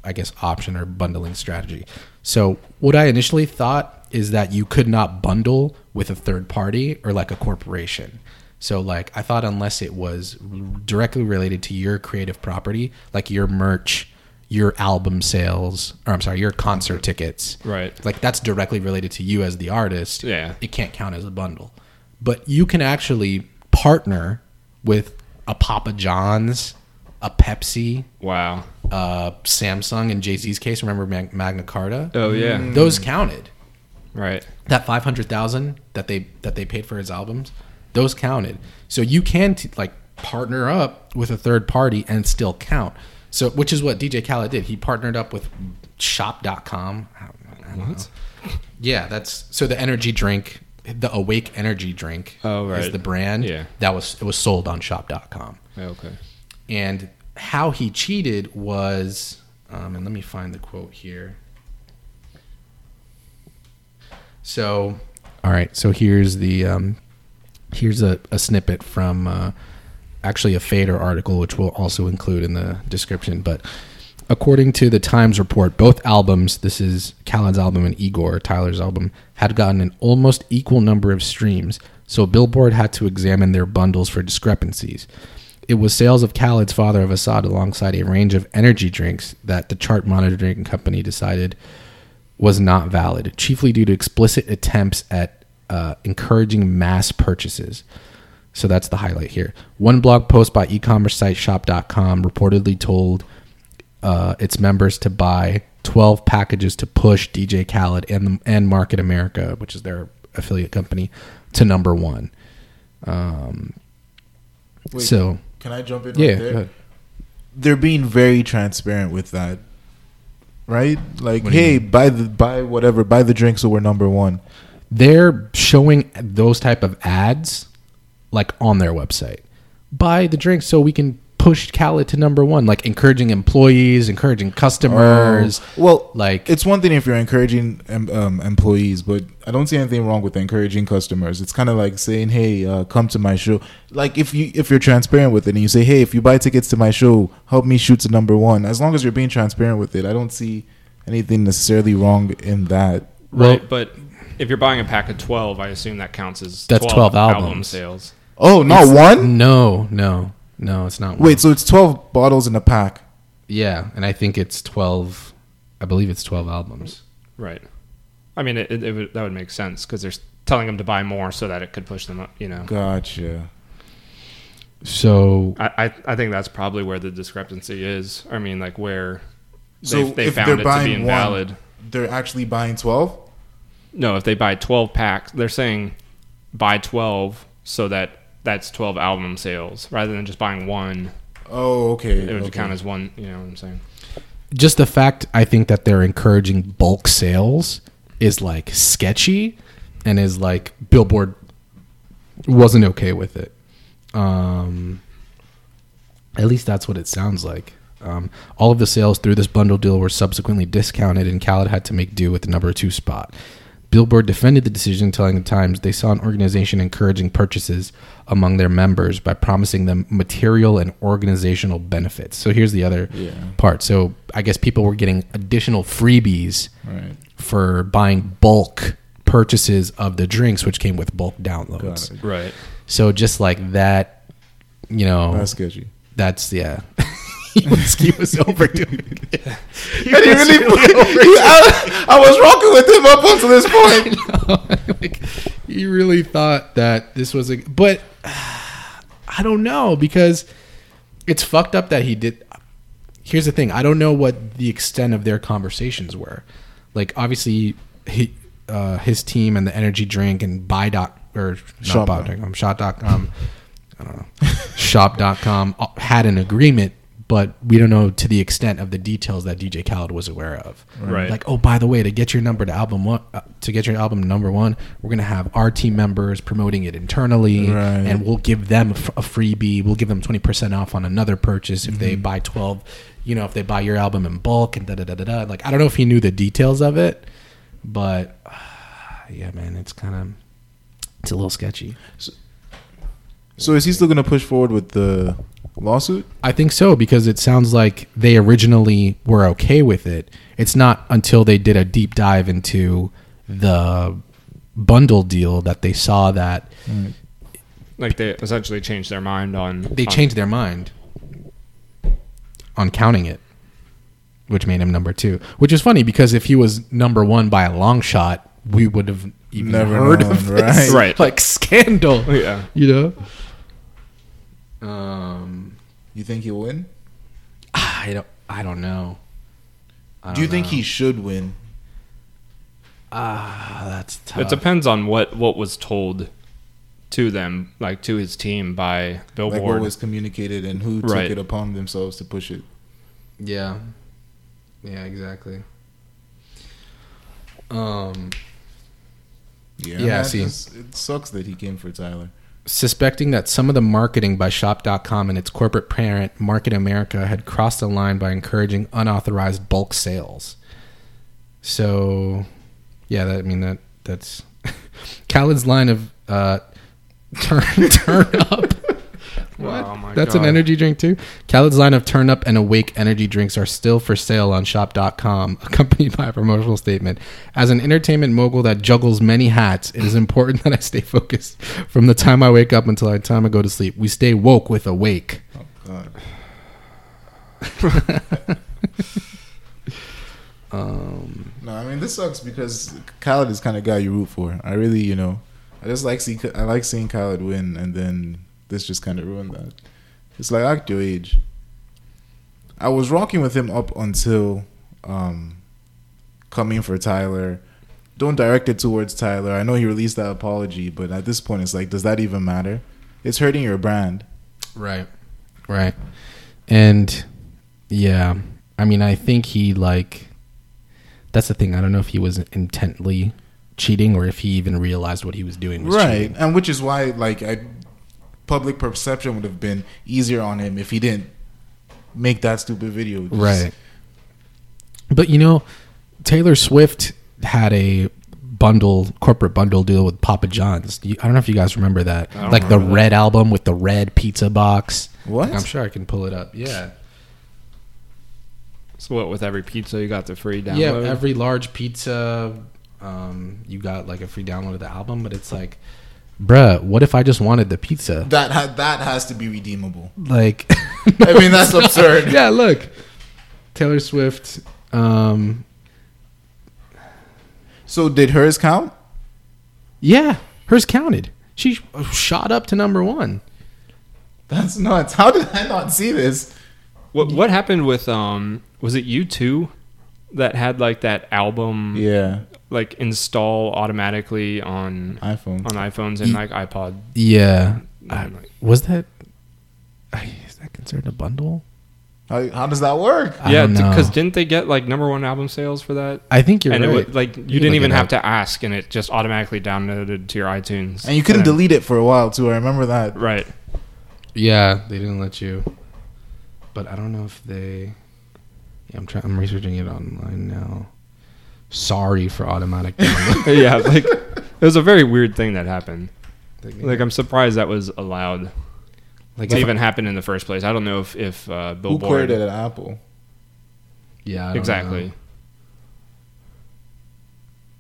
I guess option or bundling strategy. So what I initially thought is that you could not bundle with a third party or like a corporation. So like I thought unless it was directly related to your creative property, like your merch, your album sales, or I'm sorry, your concert tickets. Right. Like that's directly related to you as the artist. Yeah. It can't count as a bundle. But you can actually partner with a Papa John's, a Pepsi, Wow. uh, Samsung in Jay Z's case. Remember Mag- Magna Carta? Oh yeah. Those counted. Right. That five hundred thousand that they that they paid for his albums, those counted. So you can t- like partner up with a third party and still count. So which is what DJ Khaled did. He partnered up with Shop.com. I don't- I don't know. Yeah, that's so the energy drink, the Awake energy drink, Oh, is the brand. Yeah. that was it was sold on Shop.com. Okay. And how he cheated was, um, and let me find the quote here. So, all right. So here's the um, here's a, a snippet from uh, actually a Fader article, which we'll also include in the description. But according to the Times report, both albums, this is Khaled's album and Igor Tyler's album, had gotten an almost equal number of streams. So Billboard had to examine their bundles for discrepancies. It was sales of Khaled's Father of Asahd alongside a range of energy drinks that the chart monitoring company decided was not valid, chiefly due to explicit attempts at uh, encouraging mass purchases. So that's the highlight here. One blog post by e-commerce site shop.com reportedly told uh, its members to buy 12 packages to push DJ Khaled and and Market America, which is their affiliate company, to number one. Um, Wait, so can I jump in? yeah, right go there? ahead. They're being very transparent with that, right? Like, What do you hey, buy the buy whatever, buy the drink, so we're number one. They're showing those type of ads like on their website. Buy the drink so we can push Khaled to number one, like encouraging employees, encouraging customers. Oh, well, like it's one thing if you're encouraging um, um, employees, but I don't see anything wrong with encouraging customers. It's kind of like saying, "Hey, uh, come to my show." Like if you if you're transparent with it and you say, "Hey, if you buy tickets to my show, help me shoot to number one." As long as you're being transparent with it, I don't see anything necessarily wrong in that. Well- right. But if you're buying a pack of twelve, I assume that counts as That's 12 album albums. sales. Oh, not one. no, no, no, it's not. one. Wait, so it's twelve bottles in a pack. yeah, and I think it's twelve. I believe it's twelve albums. Right. I mean, it, it, it would, that would make sense because they're telling them to buy more so that it could push them up. You know. Gotcha. So I, I I think that's probably where the discrepancy is. I mean, like where So they, they if found they're it to buying be one- invalid. They're actually buying twelve. No, if they buy 12 packs, they're saying buy 12 so that that's 12 album sales rather than just buying one. Oh, okay. It would okay. count as one. You know what I'm saying? just the fact I think that they're encouraging bulk sales is like sketchy and is like Billboard wasn't okay with it. Um, at least that's what it sounds like. Um, all of the sales through this bundle deal were subsequently discounted, and Khaled had to make do with the number two spot. Billboard defended the decision, telling the Times they saw an organization encouraging purchases among their members by promising them material and organizational benefits. So here's the other Yeah. part. So I guess people were getting additional freebies Right. for buying bulk purchases of the drinks, which came with bulk downloads. Right. So just like that, you know, That's sketchy. that's yeah. he was, he was overdoing it. He And he really, really I, I was rocking with him up until this point. like, he really thought that this was a but I don't know because it's fucked up that he did here's the thing I don't know what the extent of their conversations were like obviously he uh, his team and the energy drink and buy dot or not Shop buy dot. dot com um, shot dot com um, I don't know shop.com uh, had an agreement but we don't know to the extent of the details that DJ Khaled was aware of. Right. Like, oh, by the way, to get your number to album one, uh, to get your album number one, we're gonna have our team members promoting it internally, Right. and we'll give them a freebie. We'll give them twenty percent off on another purchase if Mm-hmm. they buy twelve. You know, if they buy your album in bulk and da da da da da. Like, I don't know if he knew the details of it, but uh, yeah, man, it's kind of it's a little sketchy. So is he still going to push forward with the lawsuit? I think so because it sounds like they originally were okay with it. It's not until they did a deep dive into the bundle deal that they saw that Like they essentially changed their mind on. they on- changed their mind on counting it, which made him number two. Which is funny because if he was number one by a long shot, we would have even Never heard known, of this, right? Right. Like scandal, Yeah. you know. Um, You think he'll win? I don't. I don't know. I Do you don't think know. he should win? Ah, that's tough. It depends on what what was told to them, like to his team by Like Billboard. what was communicated and who took Right. it upon themselves to push it? Yeah. Yeah, exactly. Um, Yeah, Yeah, see. it sucks that he came for Tyler. Suspecting that some of the marketing by Shop.com and its corporate parent, Market America, had crossed the line by encouraging unauthorized bulk sales. So, yeah, that, I mean that that's Khaled's line of uh, turn turn up. What? Oh my That's an energy drink too. Khaled's line of Turn Up and Awake energy drinks are still for sale on shop.com, accompanied by a promotional statement. As an entertainment mogul that juggles many hats, it is important that I stay focused from the time I wake up until the time I go to sleep. We stay woke with awake. Oh God. Um, No, I mean this sucks because Khaled is kind of guy you root for. I really, you know, I just like see I like seeing Khaled win, and then this just kind of ruined that. It's like act your age. I was rocking with him up until um, coming for Tyler. Don't direct it towards Tyler. I know he released that apology, but at this point, it's like, does that even matter? It's hurting your brand. right. Right. And yeah, I mean, I think he like that's the thing. I don't know if he was intently cheating or if he even realized what he was doing was right cheating. and which is why like I, public perception would have been easier on him if he didn't make that stupid video Just- Right. But you know, Taylor Swift had a bundle corporate bundle deal with Papa John's. I don't know if you guys remember that. don't Like the that. red album with the red pizza box. What? I'm sure I can pull it up. Yeah. So what with every pizza you got the free download? Yeah, every large pizza um you got like a free download of the album, but it's like bruh, what if I just wanted the pizza? that ha- that has to be redeemable Like i mean that's absurd yeah, look. Taylor Swift um so did hers count yeah, hers counted. She shot up to number 1. that's nuts how did i not see this What what happened with um was it U2 that had like that album yeah like install automatically on iphone on iPhones and like iPod? Yeah. I- was that I- is that considered a bundle? how, how does that work I yeah, because didn't they get like number one album sales for that? I think you're and right. it was, like you can didn't even have to ask, and it just automatically downloaded to your iTunes. and you couldn't then- delete it for a while too i remember that Right. yeah, they didn't let you. But I don't know if they. Yeah, I'm trying. I'm researching it online now. Sorry for automatic download. yeah, like it was a very weird thing that happened. Like I'm surprised that was allowed like to if- even happen in the first place. I don't know if if uh, who Billboard queried it at apple yeah, I don't exactly. know.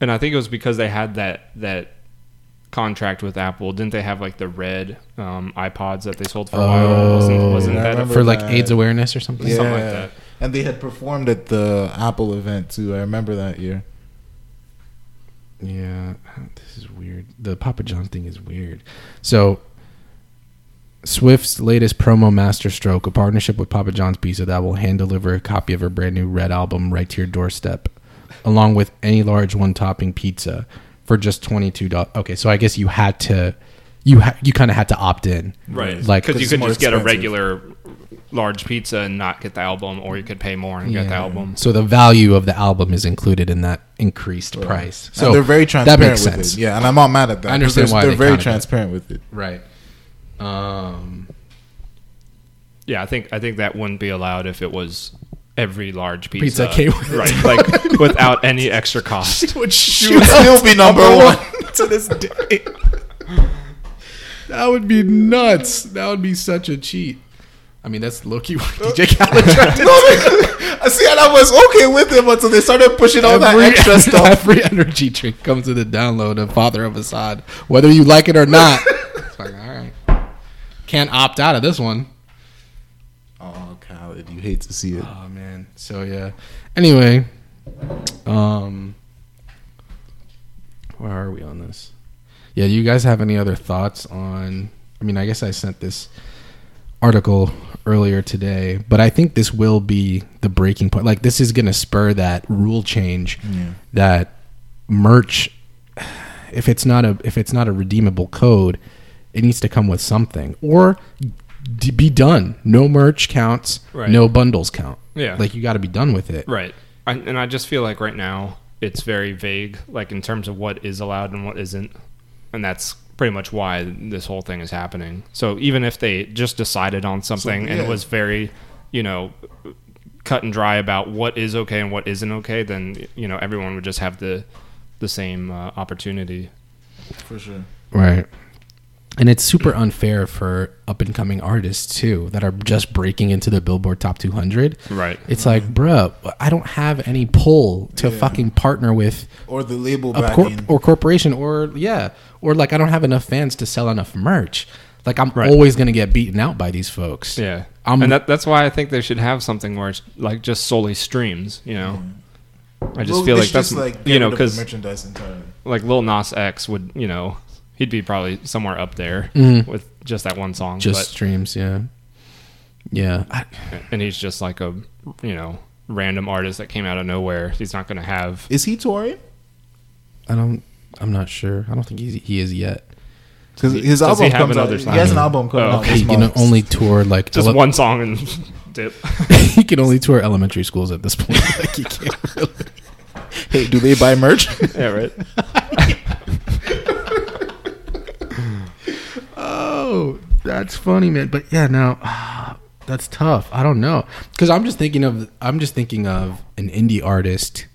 And I think it was because they had that that contract with Apple. Didn't they have like the red um, iPods that they sold for a while? Wasn't, wasn't I that remember for like. AIDS awareness or something. yeah Something like that. And they had performed at the apple event too i remember that year Yeah, this is weird. The Papa John thing is weird. So, Swift's latest promo masterstroke, a partnership with Papa John's Pizza that will hand deliver a copy of her brand new Red album right to your doorstep, along with any large one topping pizza for just twenty two dollars. Okay, so I guess you had to, you ha- you kind of had to opt in, Right. Like because you could more just get a regular large pizza and not get the album, or you could pay more and get the album. So the value of the album is included in that increased price. So So they're very transparent That makes with sense. it. Yeah, and I'm not mad at that. I understand why they're, they they're very counted that. transparent with it. Right. Um. Yeah, I think I think that wouldn't be allowed if it was every large pizza, Pizza came with right, like without any extra cost. Would She would still be number one. to this day. That would be nuts. That would be such a cheat. I mean, that's Loki. DJ Khaled tried to I see, and I was okay with it until they started pushing all that extra stuff. every energy drink comes with a download of Father of Asahd, whether you like it or not. it's like, all right, can't opt out of this one. Oh, Khaled, you hate to see it. Oh man. So yeah. Anyway, um, where are we on this? Yeah. Do you guys have any other thoughts on? I mean, I guess I sent this article earlier today, but I think this will be the breaking point. Like, this is going to spur that rule change that merch. If it's not a if it's not a redeemable code, it needs to come with something or d- be done. No merch counts. Right. No bundles count. Yeah. like you got to be done with it. Right. I, and I just feel like right now it's very vague, like in terms of what is allowed and what isn't. And that's pretty much why this whole thing is happening. So even if they just decided on something and yeah. it was very, you know, cut and dry about what is okay and what isn't okay, then, you know, everyone would just have the the same uh, opportunity. For sure. Right. And it's super unfair for up and coming artists too that are just breaking into the Billboard Top 200. Right. It's like, bruh, I don't have any pull to Yeah. fucking partner with Or the label a corp- or corporation or yeah, or like I don't have enough fans to sell enough merch. Like I'm Right. always gonna get beaten out by these folks. Yeah. I'm- and that, that's why I think they should have something where it's like just solely streams, you know. Mm-hmm. I just Well, feel like should that's just, like, you know rid of the because merchandise entirely. like Lil Nas X would you know he'd be probably somewhere up there Mhm. with just that one song, Just streams, yeah. Yeah. I, and he's just like a you know random artist that came out of nowhere. He's not going to have Is he touring? I don't I'm not sure. I don't think he's, he is yet. Because his does he album have comes out. He has an album coming Oh, out. okay. this He can month. only tour like just ele- one song and dip. he can only tour elementary schools at this point. like he can't really. Hey, do they buy merch? yeah, right. Oh, that's funny, man. But yeah, now ah, that's tough. I don't know because I'm just thinking of I'm just thinking of an indie artist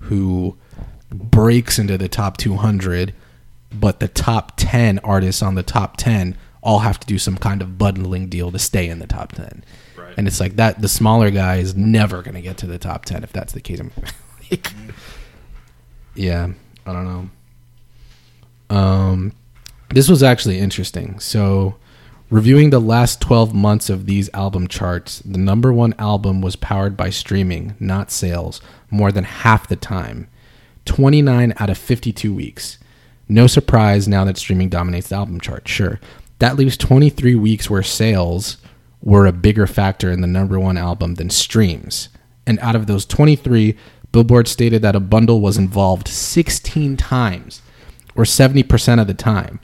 who breaks into the top 200, but the top 10 artists on the top 10 all have to do some kind of bundling deal to stay in the top 10. Right. And it's like that. The smaller guy is never going to get to the top 10 if that's the case. Yeah, I don't know. Um, this was actually interesting. So, reviewing the last 12 months of these album charts, the number one album was powered by streaming, not sales, more than half the time. 29 out of 52 weeks. No surprise now that streaming dominates the album chart, sure. That leaves 23 weeks where sales were a bigger factor in the number one album than streams. And out of those 23, Billboard stated that a bundle was involved 16 times, or 70% of the time.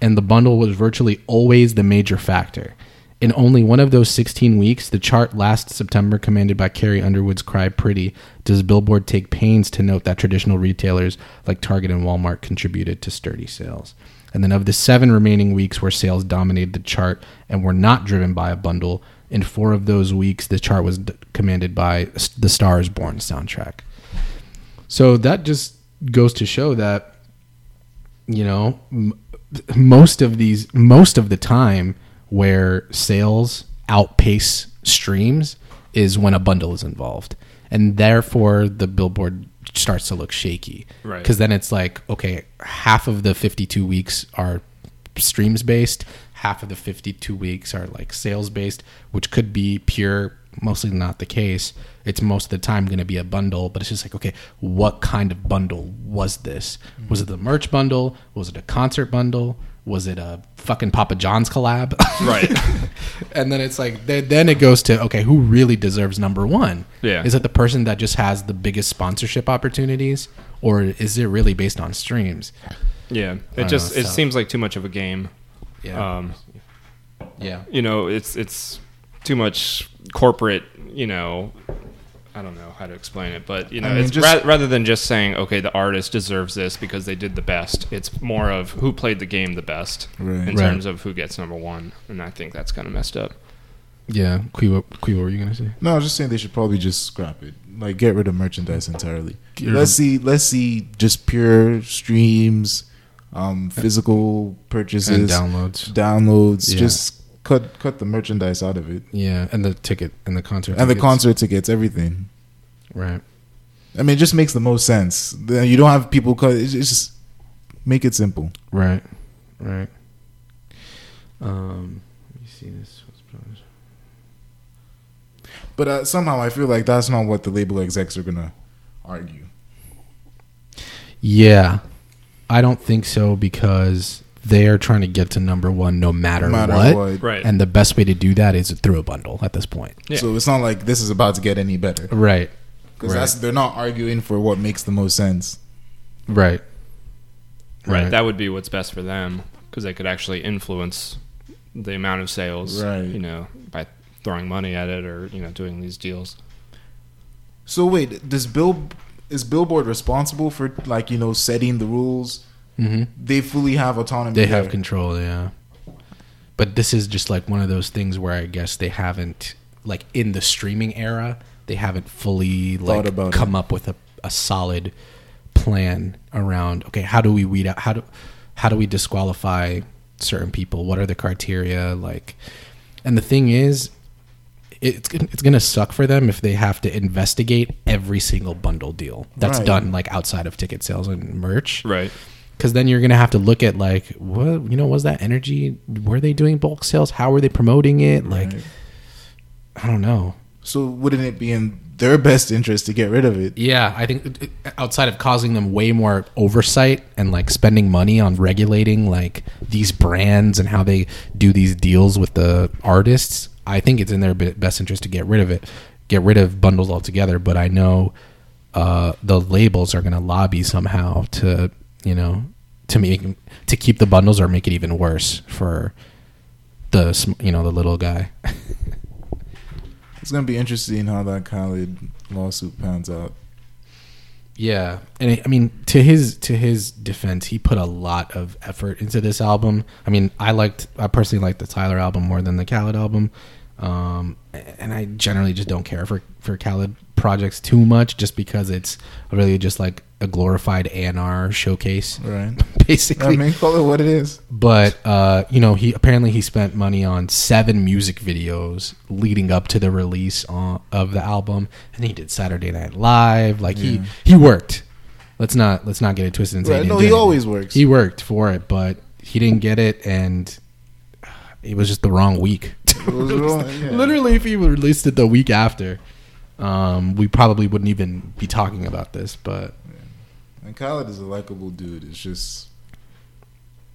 And the bundle was virtually always the major factor. In only one of those 16 weeks, the chart last September, commanded by Carrie Underwood's Cry Pretty, does Billboard take pains to note that traditional retailers like Target and Walmart contributed to sturdy sales. And then of the seven remaining weeks where sales dominated the chart and were not driven by a bundle, in four of those weeks, the chart was d- commanded by the Stars Born soundtrack. So that just goes to show that, you know, m- most of these, most of the time where sales outpace streams is when a bundle is involved. And therefore, the billboard starts to look shaky. Right. Because then it's like, okay, half of the 52 weeks are streams based, half of the 52 weeks are like sales based, which could be pure, mostly not the case. It's most of the time going to be a bundle, but it's just like, okay, what kind of bundle was this? Was it the merch bundle? Was it a concert bundle? Was it a fucking Papa John's collab? Right. and then it's like then then it goes to okay who really deserves number one Yeah. is it the person that just has the biggest sponsorship opportunities or is it really based on streams Yeah. It just know, it so- seems like too much of a game. yeah Um, yeah you know, it's it's too much corporate, you know. I don't know how to explain it, but you know, I mean, it's just- ra- rather than just saying, okay, the artist deserves this because they did the best. It's more of who played the game the best Right. in Right. terms of who gets number one, and I think that's kind of messed up. Yeah, Kwi, what, Kwi, what were you gonna say? No, I was just saying they should probably just scrap it. Like get rid of merchandise entirely. Get let's of- see let's see just pure streams, um, physical purchases, And downloads. downloads. Yeah. Just cut cut the merchandise out of it. Yeah, and the ticket and the concert And the concert tickets, everything. Right. I mean, it just makes the most sense. You don't have people cut. It's it's just make it simple. Right. Right. Um. Let me see this. But uh, somehow I feel like that's not what the label execs are gonna argue. Yeah, I don't think so because they are trying to get to number one no matter, No matter what. what. Right. And the best way to do that is through a bundle at this point. Yeah. So it's not like this is about to get any better Right. because Right. that's they're not arguing for what makes the most sense. Right. Right. That would be what's best for them because they could actually influence the amount of sales. Right. You know, by throwing money at it or you know doing these deals. So wait, does Bill is Billboard responsible for like you know setting the rules? Hmm They fully have autonomy. They have control, yeah. But this is just like one of those things where I guess they haven't, like in the streaming era, they haven't fully like about come up with a, a solid plan around. Okay, how do we weed out? How do how do we disqualify certain people? What are the criteria? Like, and the thing is, it's gonna- it's gonna suck for them if they have to investigate every single bundle deal that's Right. done like outside of ticket sales and merch Right. Because then you're gonna have to look at like what you know was that energy? Were they doing bulk sales? How were they promoting it? Like i don't know. So wouldn't it be in their best interest to get rid of it? yeah i think outside of causing them way more oversight and like spending money on regulating like these brands and how they do these deals with the artists i think it's in their best interest to get rid of it get rid of bundles altogether. But i know uh, the labels are going to lobby somehow to you know to make to keep the bundles or make it even worse for the sm- you know the little guy It's gonna be interesting how that Khaled lawsuit pans out. Yeah, and it, I mean, to his to his defense, he put a lot of effort into this album. I mean, I liked, I personally liked the Tyler album more than the Khaled album, um, and I generally just don't care for for Khaled projects too much, just because it's really just like a glorified A and R showcase, Right. basically. I mean, call it what it is. but uh, you know, he apparently he spent money on seven music videos leading up to the release on, of the album, and he did Saturday Night Live. Like he he worked. Let's not let's not get it twisted and say Right, no, he anything. always works. He worked for it, but he didn't get it, and it was just the wrong week. It wrong, yeah. Literally, if he released it the week after, um, we probably wouldn't even be talking about this. But And Khaled is a likable dude. It's just,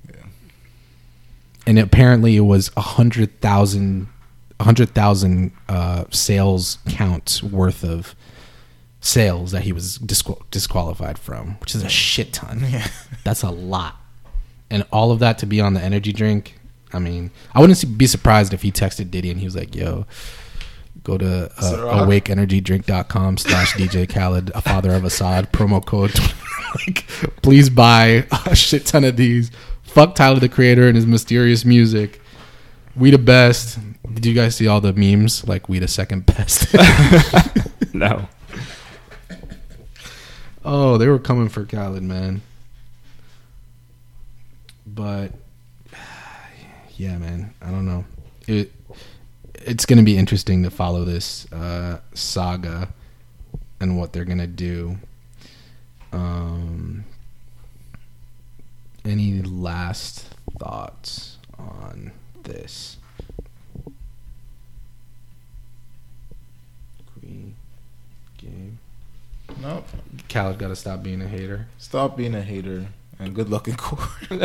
yeah. and apparently it was a hundred thousand a hundred thousand uh, sales counts worth of sales that he was disqual- disqualified from, which is a shit ton. Yeah. That's a lot, and all of that to be on the energy drink. I mean, I wouldn't be surprised if he texted Diddy and he was like, "Yo." Go to uh, awakeenergydrink.com slash DJ Khaled, a father of Asahd, promo code. like, please buy a shit ton of these. Fuck Tyler the Creator and his mysterious music. We the best. Did you guys see all the memes? Like we the second best. No. oh, they were coming for Khaled, man. But yeah, man, I don't know. It it's gonna be interesting to follow this uh, saga and what they're gonna do. Um, any last thoughts on this? Queen game. Nope. Khaled got to stop being a hater. stop being a hater and good luck in court. Leave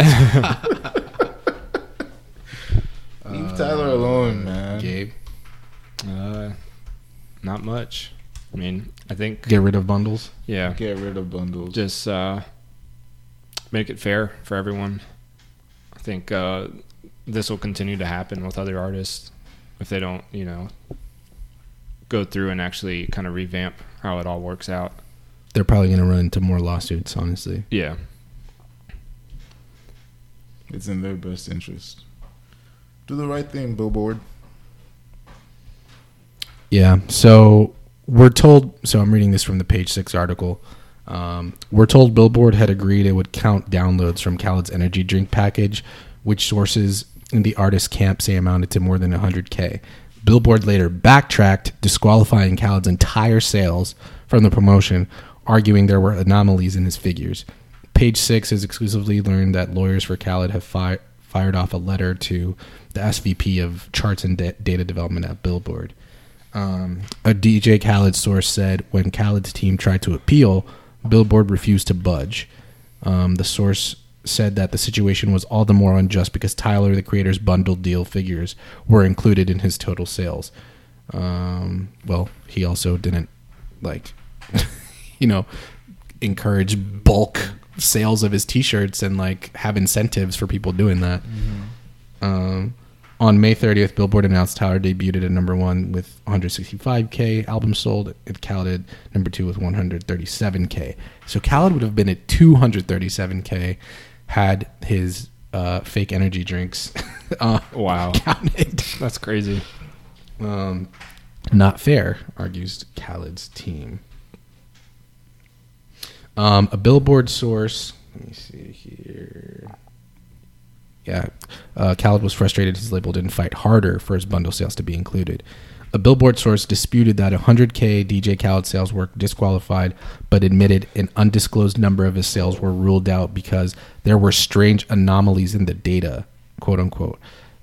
Tyler alone, man. Gabe, Uh, not much. I mean, I think get rid of bundles. yeah, Get rid of bundles. just uh, make it fair for everyone. I think uh, this will continue to happen with other artists. if they don't, you know, go through and actually kind of revamp how it all works out. They're probably going to run into more lawsuits, honestly. Yeah. It's in their best interest. Do the right thing, Billboard. Yeah. So we're told. So I'm reading this from the Page Six article. Um, we're told Billboard had agreed it would count downloads from Khaled's energy drink package, which sources in the artist camp say amounted to more than 100k. Billboard later backtracked, disqualifying Khaled's entire sales from the promotion, arguing there were anomalies in his figures. Page Six has exclusively learned that lawyers for Khaled have fi- fired off a letter to the SVP of Charts and da- Data Development at Billboard. Um, a DJ Khaled source said when Khaled's team tried to appeal, Billboard refused to budge. Um, the source said that the situation was all the more unjust because Tyler, the creator's bundled deal figures, were included in his total sales. Um, well, he also didn't like, you know, encourage bulk sales of his T-shirts and like have incentives for people doing that. Um, on May 30th, Billboard announced Tyler debuted at number one with 165k albums sold, It counted number two with 137k. So Khaled would have been at 237k had his uh, fake energy drinks uh, Wow. counted. That's crazy. Um, not fair, argues Khaled's team. Um, a Billboard source. Let me see here. Yeah, uh, Khaled was frustrated his label didn't fight harder for his bundle sales to be included. A Billboard source disputed that 100K DJ Khaled sales were disqualified, but admitted an undisclosed number of his sales were ruled out because there were strange anomalies in the data, quote unquote,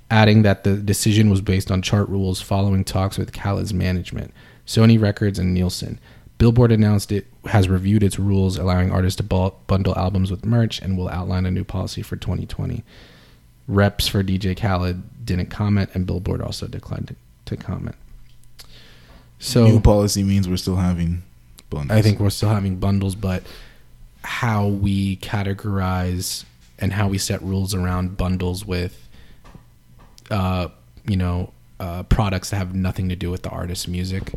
adding that the decision was based on chart rules following talks with Khaled's management, Sony Records, and Nielsen. Billboard announced it has reviewed its rules allowing artists to bundle albums with merch and will outline a new policy for 2020. Reps for DJ Khaled didn't comment, and Billboard also declined to, to comment. So New policy means we're still having bundles. I think we're still having bundles, but how we categorize and how we set rules around bundles with, uh, you know, uh, products that have nothing to do with the artist's music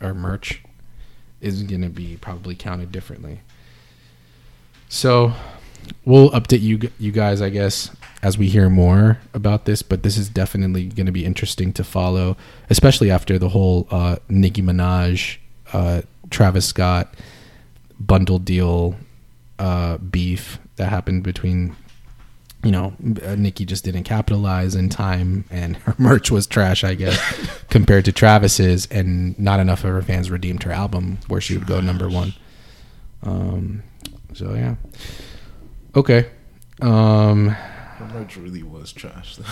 or merch is going to be probably counted differently. So we'll update you you guys, I guess, as we hear more about this. But this is definitely going to be interesting to follow, especially after the whole uh, Nicki Minaj, uh, Travis Scott bundle deal uh, beef that happened between. You know, uh, Nicki just didn't capitalize in time, and her merch was trash, I guess, compared to Travis's, and not enough of her fans redeemed her album where she would go number one. Um, so yeah, okay. Um, merch really was trash. Though.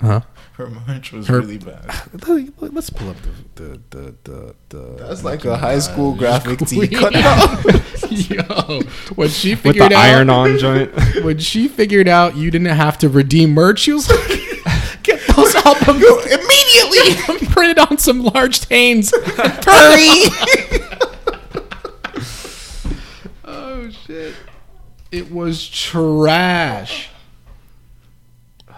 huh? Her merch was Her- really bad. Let's pull up the the the the. the That's like a high school graphic tee. Cut out. Yo, when she With figured the out, iron on joint. when she figured out you didn't have to redeem merch, she was like, "Get those albums immediately printed on some large tains." Hurry! oh shit! It was trash.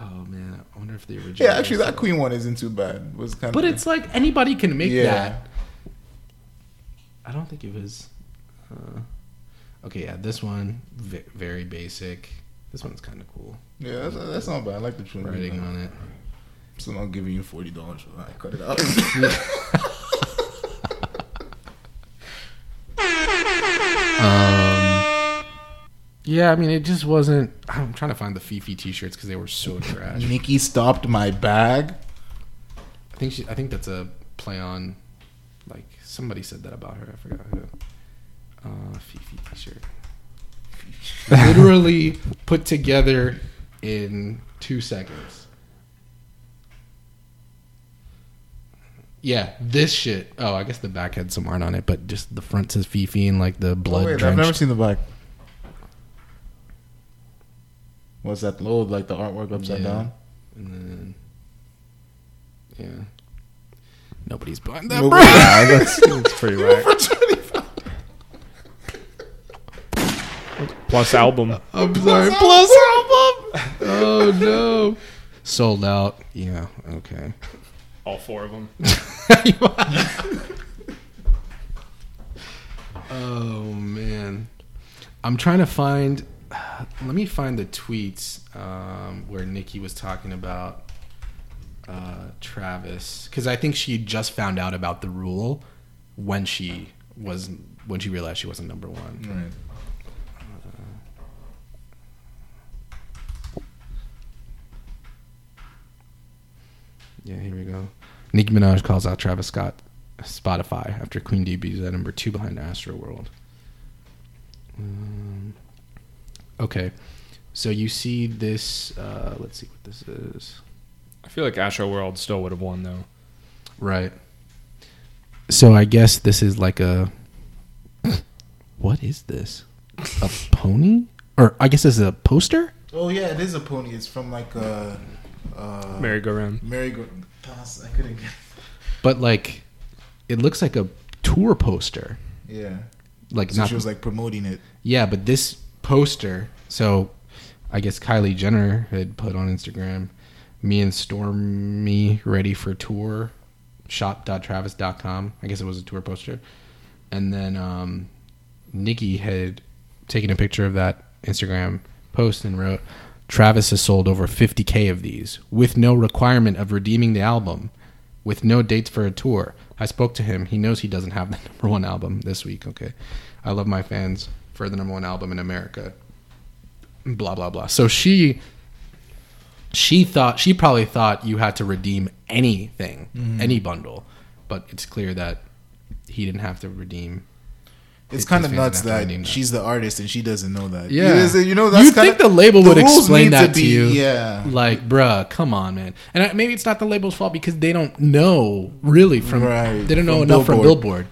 Oh man, I wonder if the original. yeah, actually, that Queen one isn't too bad. Was kind But it's like anybody can make Yeah. that. I don't think it was. Uh, okay, yeah, this one v- very basic. This one's kind of cool. yeah, that's, that's not bad. I like the tune. Writing on it. So I'm giving you forty dollars for that. Cut it out. yeah, I mean, it just wasn't. I'm trying to find the Fifi T-shirts because they were so trash. Nicki stopped my bag. I think she. I think that's a play on. Like somebody said that about her. I forgot who. Uh, Fifi T-shirt. Literally put together in two seconds. Yeah, this shit. Oh, I guess the back had some art on it, but just the front says Fifi and like the blood. Oh, wait, I've drenched. never seen the back. What's that load like the artwork upside Yeah. down? And then, yeah. Nobody's buying that, Nobody- bro. Yeah, that's- It's pretty whack. Plus album. Uh, I'm sorry. Plus album. Oh no. Sold out. Yeah. Okay. All four of them. oh man, I'm trying to find. Let me find the tweets um, where Nicki was talking about uh, Travis because I think she just found out about the rule when she was when she realized she wasn't number one. Right. Yeah, here we go. Nicki Minaj calls out Travis Scott Spotify after Queen debuts at number two behind Astro World. Um, okay, so you see this. Uh, let's see what this is. I feel like Astro World still would have won though. Right. So I guess this is like a. What is this? A pony? Or I guess this is a poster? Oh yeah, it is a pony. It's from like a. Uh, Merry-go-round. Merry go. I couldn't get. But like, it looks like a tour poster. Yeah. Like So not she was like promoting it. Yeah, but this poster, so I guess Kylie Jenner had put on Instagram, me and Stormi ready for tour, shop.travis.com. I guess it was a tour poster. And then um, Nicki had taken a picture of that Instagram post and wrote, Travis has sold over 50K of these with no requirement of redeeming the album, with no dates for a tour. I spoke to him. He knows he doesn't have the number one album this week. Okay. I love my fans for the number one album in America. Blah, blah, blah. So she. She thought she probably thought you had to redeem anything, mm-hmm. any bundle, but it's clear that he didn't have to redeem. It's kind of nuts to that that. she's the artist and she doesn't know that. Yeah, you, know, you know that's You'd think the label the would explain that to, be- you. Yeah, like, bruh, come on, man. And maybe it's not the label's fault because they don't know really from Right, they don't know from enough from Billboard. Billboard.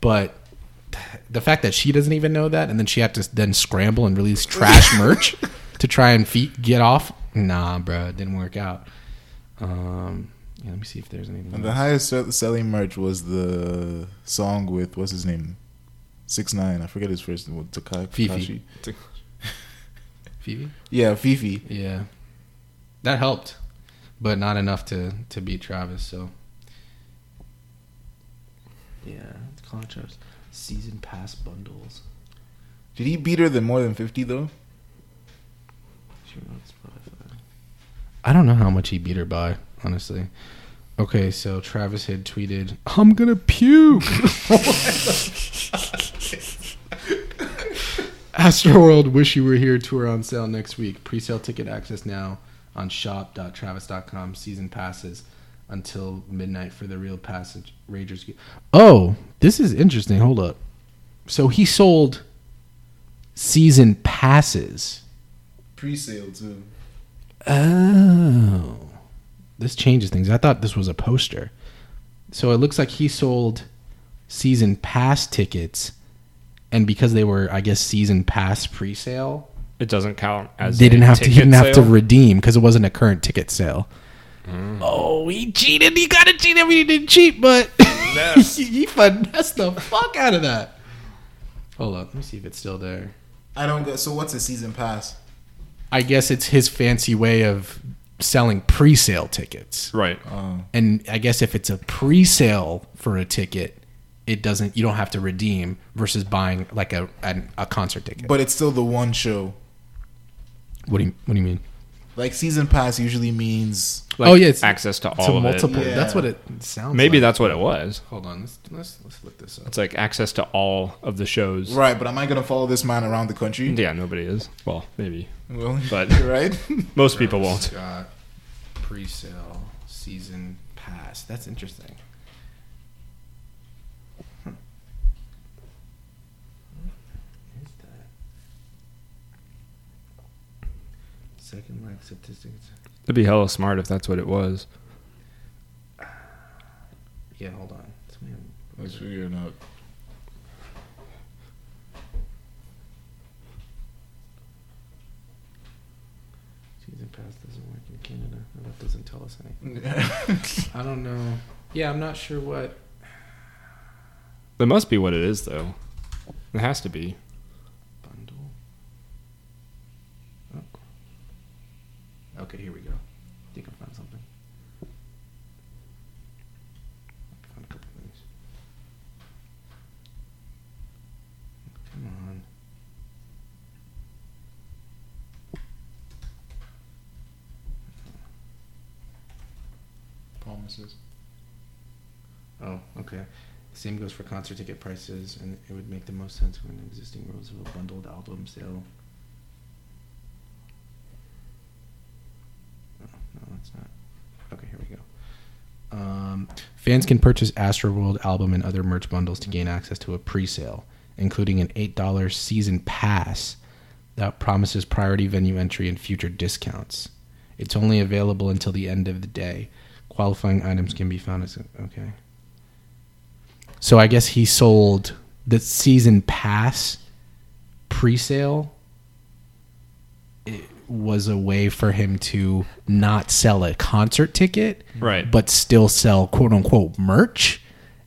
But the fact that she doesn't even know that, and then she had to then scramble and release trash merch to try and feet get off. Nah, bruh, it didn't work out. Um, yeah, let me see if there's anything. And the highest selling merch was the song with what's his name, Six Nine. I forget his first name. Takai Fifi. Tekashi. Phoebe. Yeah, Fifi. Yeah, that helped, but not enough to to beat Travis. So, yeah, it's contrast season pass bundles. Did he beat her than more than fifty though? I don't know how much he beat her by, honestly. Okay, so Travis had tweeted, "I'm gonna puke." Astroworld Wish You Were Here tour on sale next week. Pre-sale ticket access now on shop.travis.com. Season passes until midnight for the real passage Ragers. Oh, this is interesting. Hold up. So he sold season passes. Pre-sale too. Oh. This changes things. I thought this was a poster. So it looks like he sold season pass tickets and because they were I guess season pass pre-sale, It doesn't count as they didn't have to he didn't have to redeem because it wasn't a current ticket sale. Mm. Oh, he cheated. He got to cheat him. He didn't cheat, but he, he finessed the fuck out of that. Hold up. Let me see if it's still there. I don't get. So what's a season pass? I guess it's his fancy way of selling pre-sale tickets. right. Oh, And I guess if it's a pre-sale for a ticket, it doesn't. You don't have to redeem versus buying like a a, a concert ticket. but it's still the one show. what do you What do you mean? Like season pass usually means Like, oh yeah, it's access to all to of multiple. it. Yeah. That's what it sounds. Maybe like. that's what it was. Hold on. Let's let's let's look this up. It's like access to all of the shows. right. But am I gonna follow this man around the country? Yeah, nobody is. Well, maybe. Well, But- right. Most people won't. Scott pre-sale season pass. That's interesting. Hmm. What is that? Second like statistics. It'd be hella smart if that's what it was. Yeah, hold on. Somebody- Let's figure it out. Season pass doesn't work in Canada. No, That doesn't tell us anything. I don't know. Yeah, I'm not sure what. That must be what it is, though. It has to be. Okay, here we go. I think I found something. Found a couple things. Come on. Promises. Oh, okay. Same goes for concert ticket prices, and it would make the most sense when existing rules of a bundled album sale not. Okay, here we go. Um, fans can purchase Astroworld album and other merch bundles to gain access to a pre-sale, including an eight dollars season pass that promises priority venue entry and future discounts. It's only available until the end of the day. Qualifying items can be found as okay. So I guess he sold the season pass pre-sale. It was a way for him to not sell a concert ticket, Right. but still sell quote unquote merch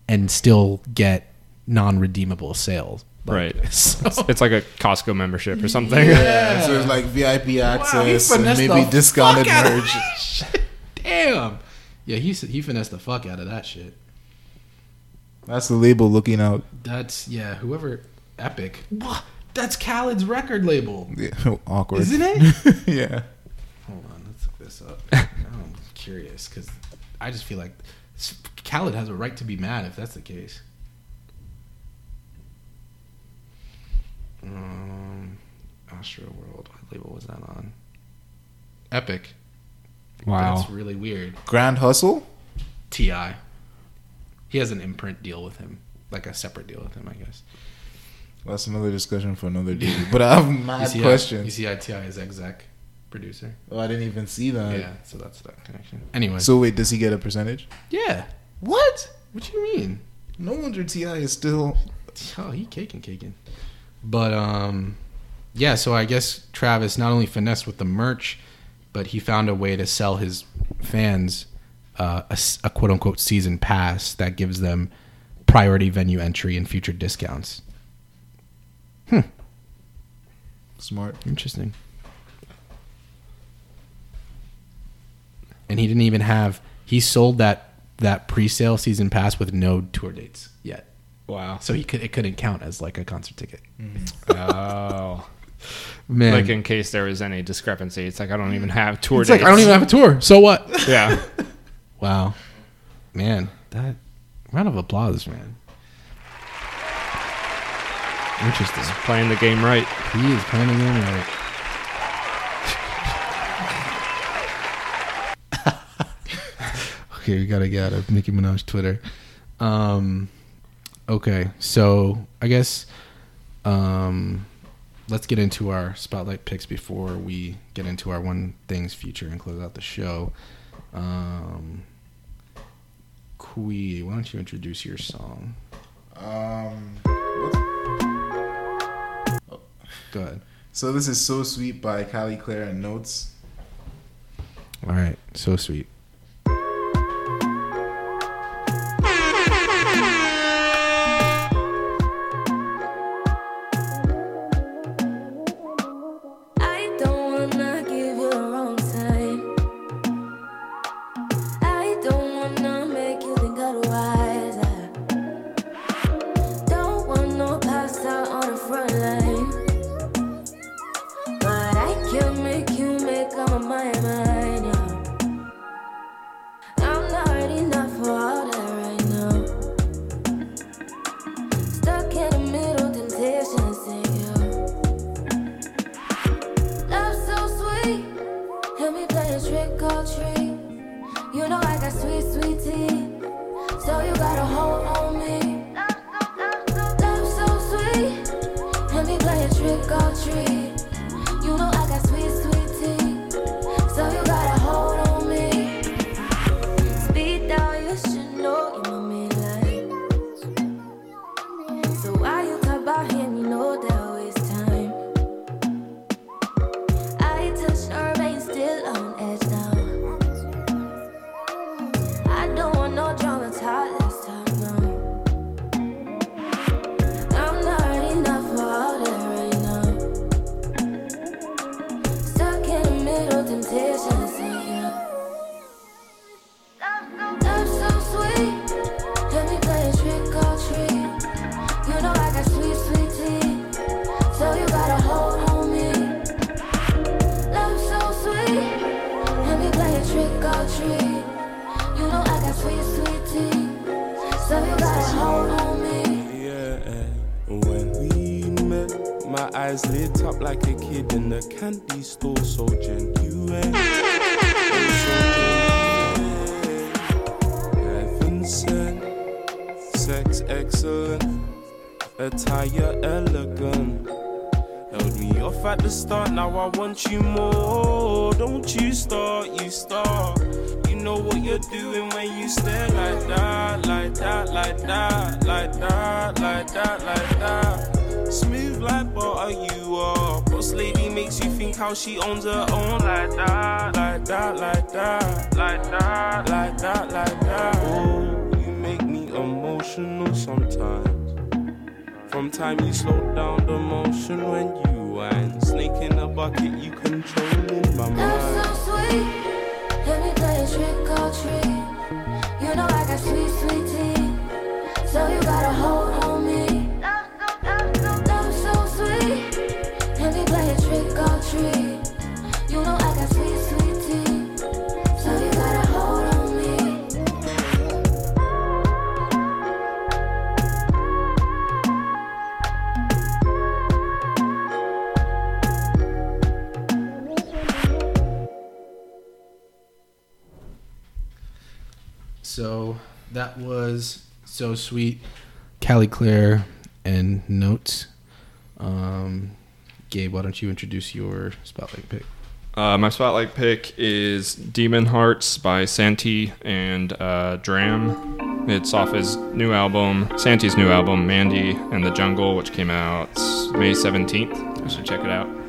and still get non-redeemable sales. Like, Right. so- It's, it's like a Costco membership or something. Yeah, so it's like VIP access and maybe discounted fuck out of merch. Damn. Yeah, he he finessed the fuck out of that shit. That's the label looking out. That's yeah. Whoever Epic. That's Khaled's record label, Yeah, awkward. isn't it? yeah. Hold on, let's look this up. I'm curious because I just feel like Khaled has a right to be mad if that's the case. Um, Astro World. What label was that on? Epic. Wow. That's really weird. Grand Hustle? Ti. He has an imprint deal with him, like a separate deal with him, I guess. That's another discussion for another day. But I have You mad how- questions. you see how T.I. is exec producer. oh, I didn't even see that. yeah, so that's that connection. Anyway, So wait, does he get a percentage? yeah. What? What do you mean? No wonder T.I. is still. Oh, he caking, caking. But um, yeah. So I guess Travis not only finessed with the merch, but he found a way to sell his fans uh, a, a quote unquote season pass that gives them priority venue entry and future discounts. Hmm. Smart. Interesting. And he didn't even have. He sold that that pre-sale season pass with no tour dates yet, Wow. so he could it couldn't count as like a concert ticket. Mm-hmm. Oh. Man, Like in case there was any discrepancy, it's like I don't even have tour it's like dates. I don't even have a tour. So what? Yeah. Wow, man, that round of applause, man. Interesting. Playing the game right. He is playing the game right. okay, we gotta get out of Nicki Minaj Twitter. Um, okay, so I guess um, let's get into our spotlight picks before we get into our one things future and close out the show. Um, Kwi, why don't you introduce your song? Um, what's- Go ahead. so this is so sweet by Callie Claire and Notes. All right, so sweet. Want you more. Don't you start, you start. You know what you're doing when you stare like that, like that, like that, like that, like that, like that. Smooth like butter, you are. Boss lady makes you think how she owns her own, like that, like that, like that, like that, like that, like that. Oh, you make me emotional sometimes. From time you slow down the motion when bucket, you controlling so sweet. Callie Claire and notes. Um, Gabe, why don't you introduce your spotlight pick? Uh, my spotlight pick is Demon Hearts by Santi and uh, Dram. It's off his new album, Santi's new album, Mandy and the Jungle, which came out May 17th. You should check it out.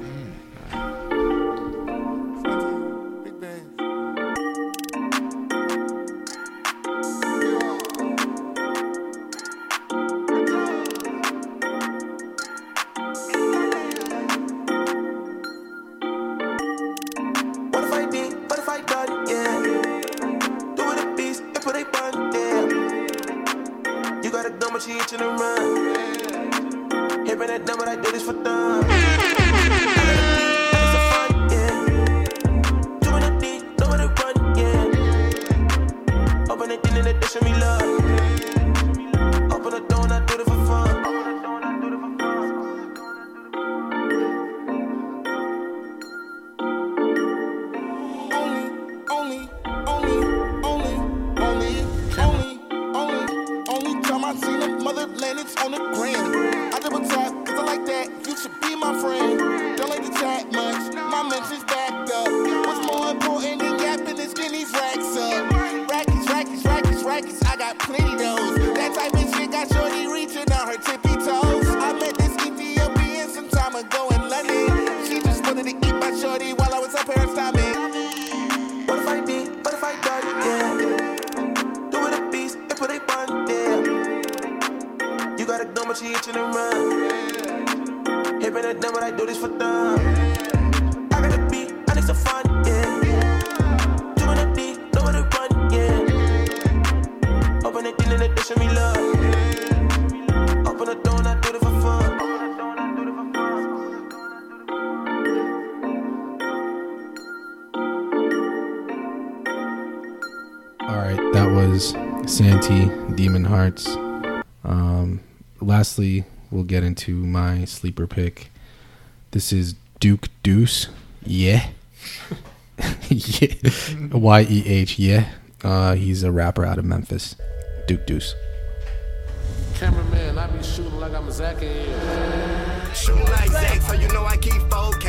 For fun. I got a beat, I need some fun, yeah. A deed, know where to run, yeah. Open then in addition, me love. Open door, and I do it for fun. And. All right, that was Santi Demon Hearts. Um, lastly, we'll get into my sleeper pick. This is Duke Deuce. Yeah. yeah. Y E H. Yeah. Uh, he's a rapper out of Memphis. Duke Deuce. Cameraman, I be shooting like I'm Zach and Shoot like Zach, so you know I keep 4K.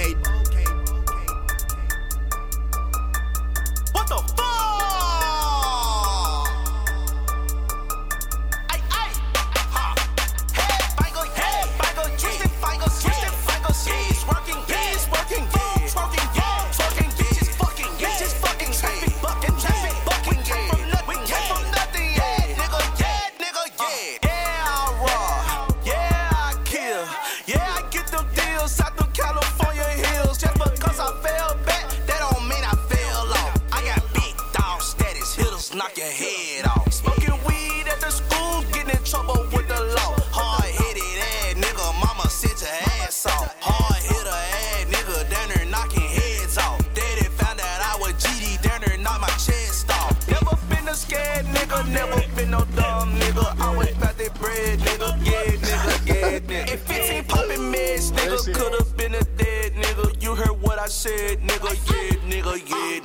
Said, nigga. Yeah, nigga, yeah,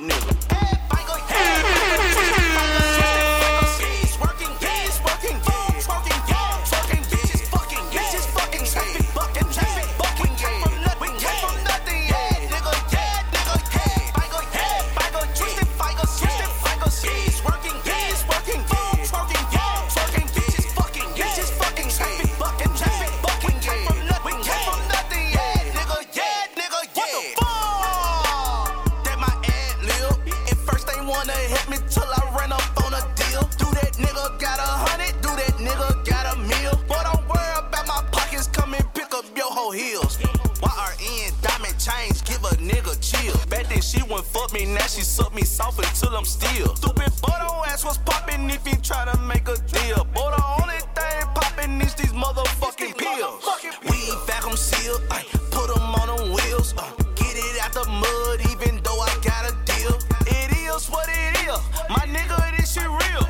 your whole heels. YRN diamond chains, give a nigga chill. Back then she wouldn't fuck me, now she suck me soft until I'm still. Stupid photo ass was popping if you try to make a deal. But the only thing popping is these motherfucking pills. We vacuum seal, ay, put 'em on them wheels. Uh, get it out the mud, even though I got a deal. It is what it is, my nigga, this shit real.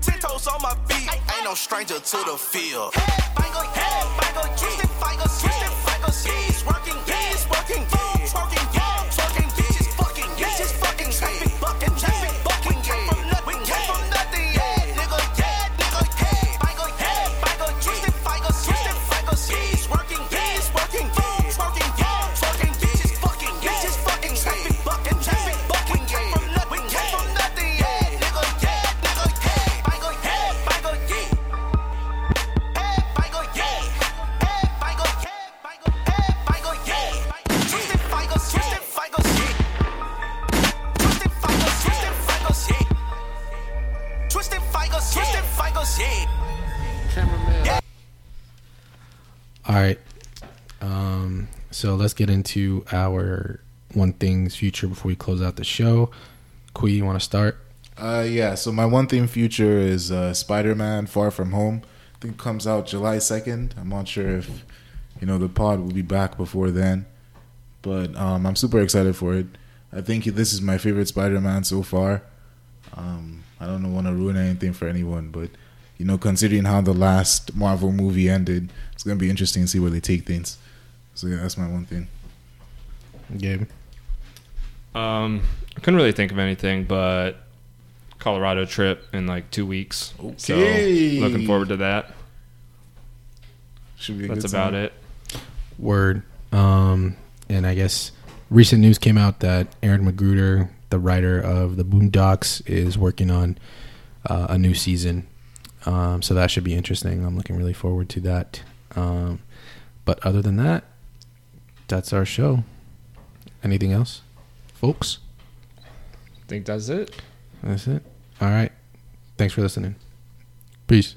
Ten toes on my feet, ain't no stranger to the field. Hey, so let's get into our one thing's future before we close out the show. Kwi, you want to start? Uh, yeah. So my one thing future is uh, Spider-Man: Far From Home. I think comes out July second. I'm not sure if you know the pod will be back before then, but um, I'm super excited for it. I think this is my favorite Spider-Man so far. Um, I don't want to ruin anything for anyone, but you know, considering how the last Marvel movie ended, it's gonna be interesting to see where they take things. So yeah, that's my one thing. Gabe. Um, I couldn't really think of anything, but Colorado trip in like two weeks. Okay. So looking forward to that. Should be a That's good about it. Word. Um, and I guess recent news came out that Aaron McGruder, the writer of the Boondocks, is working on uh, a new season. Um, so that should be interesting. I'm looking really forward to that. Um, but other than that, that's our show. Anything else, folks? I think that's it. That's it. All right. Thanks for listening. Peace.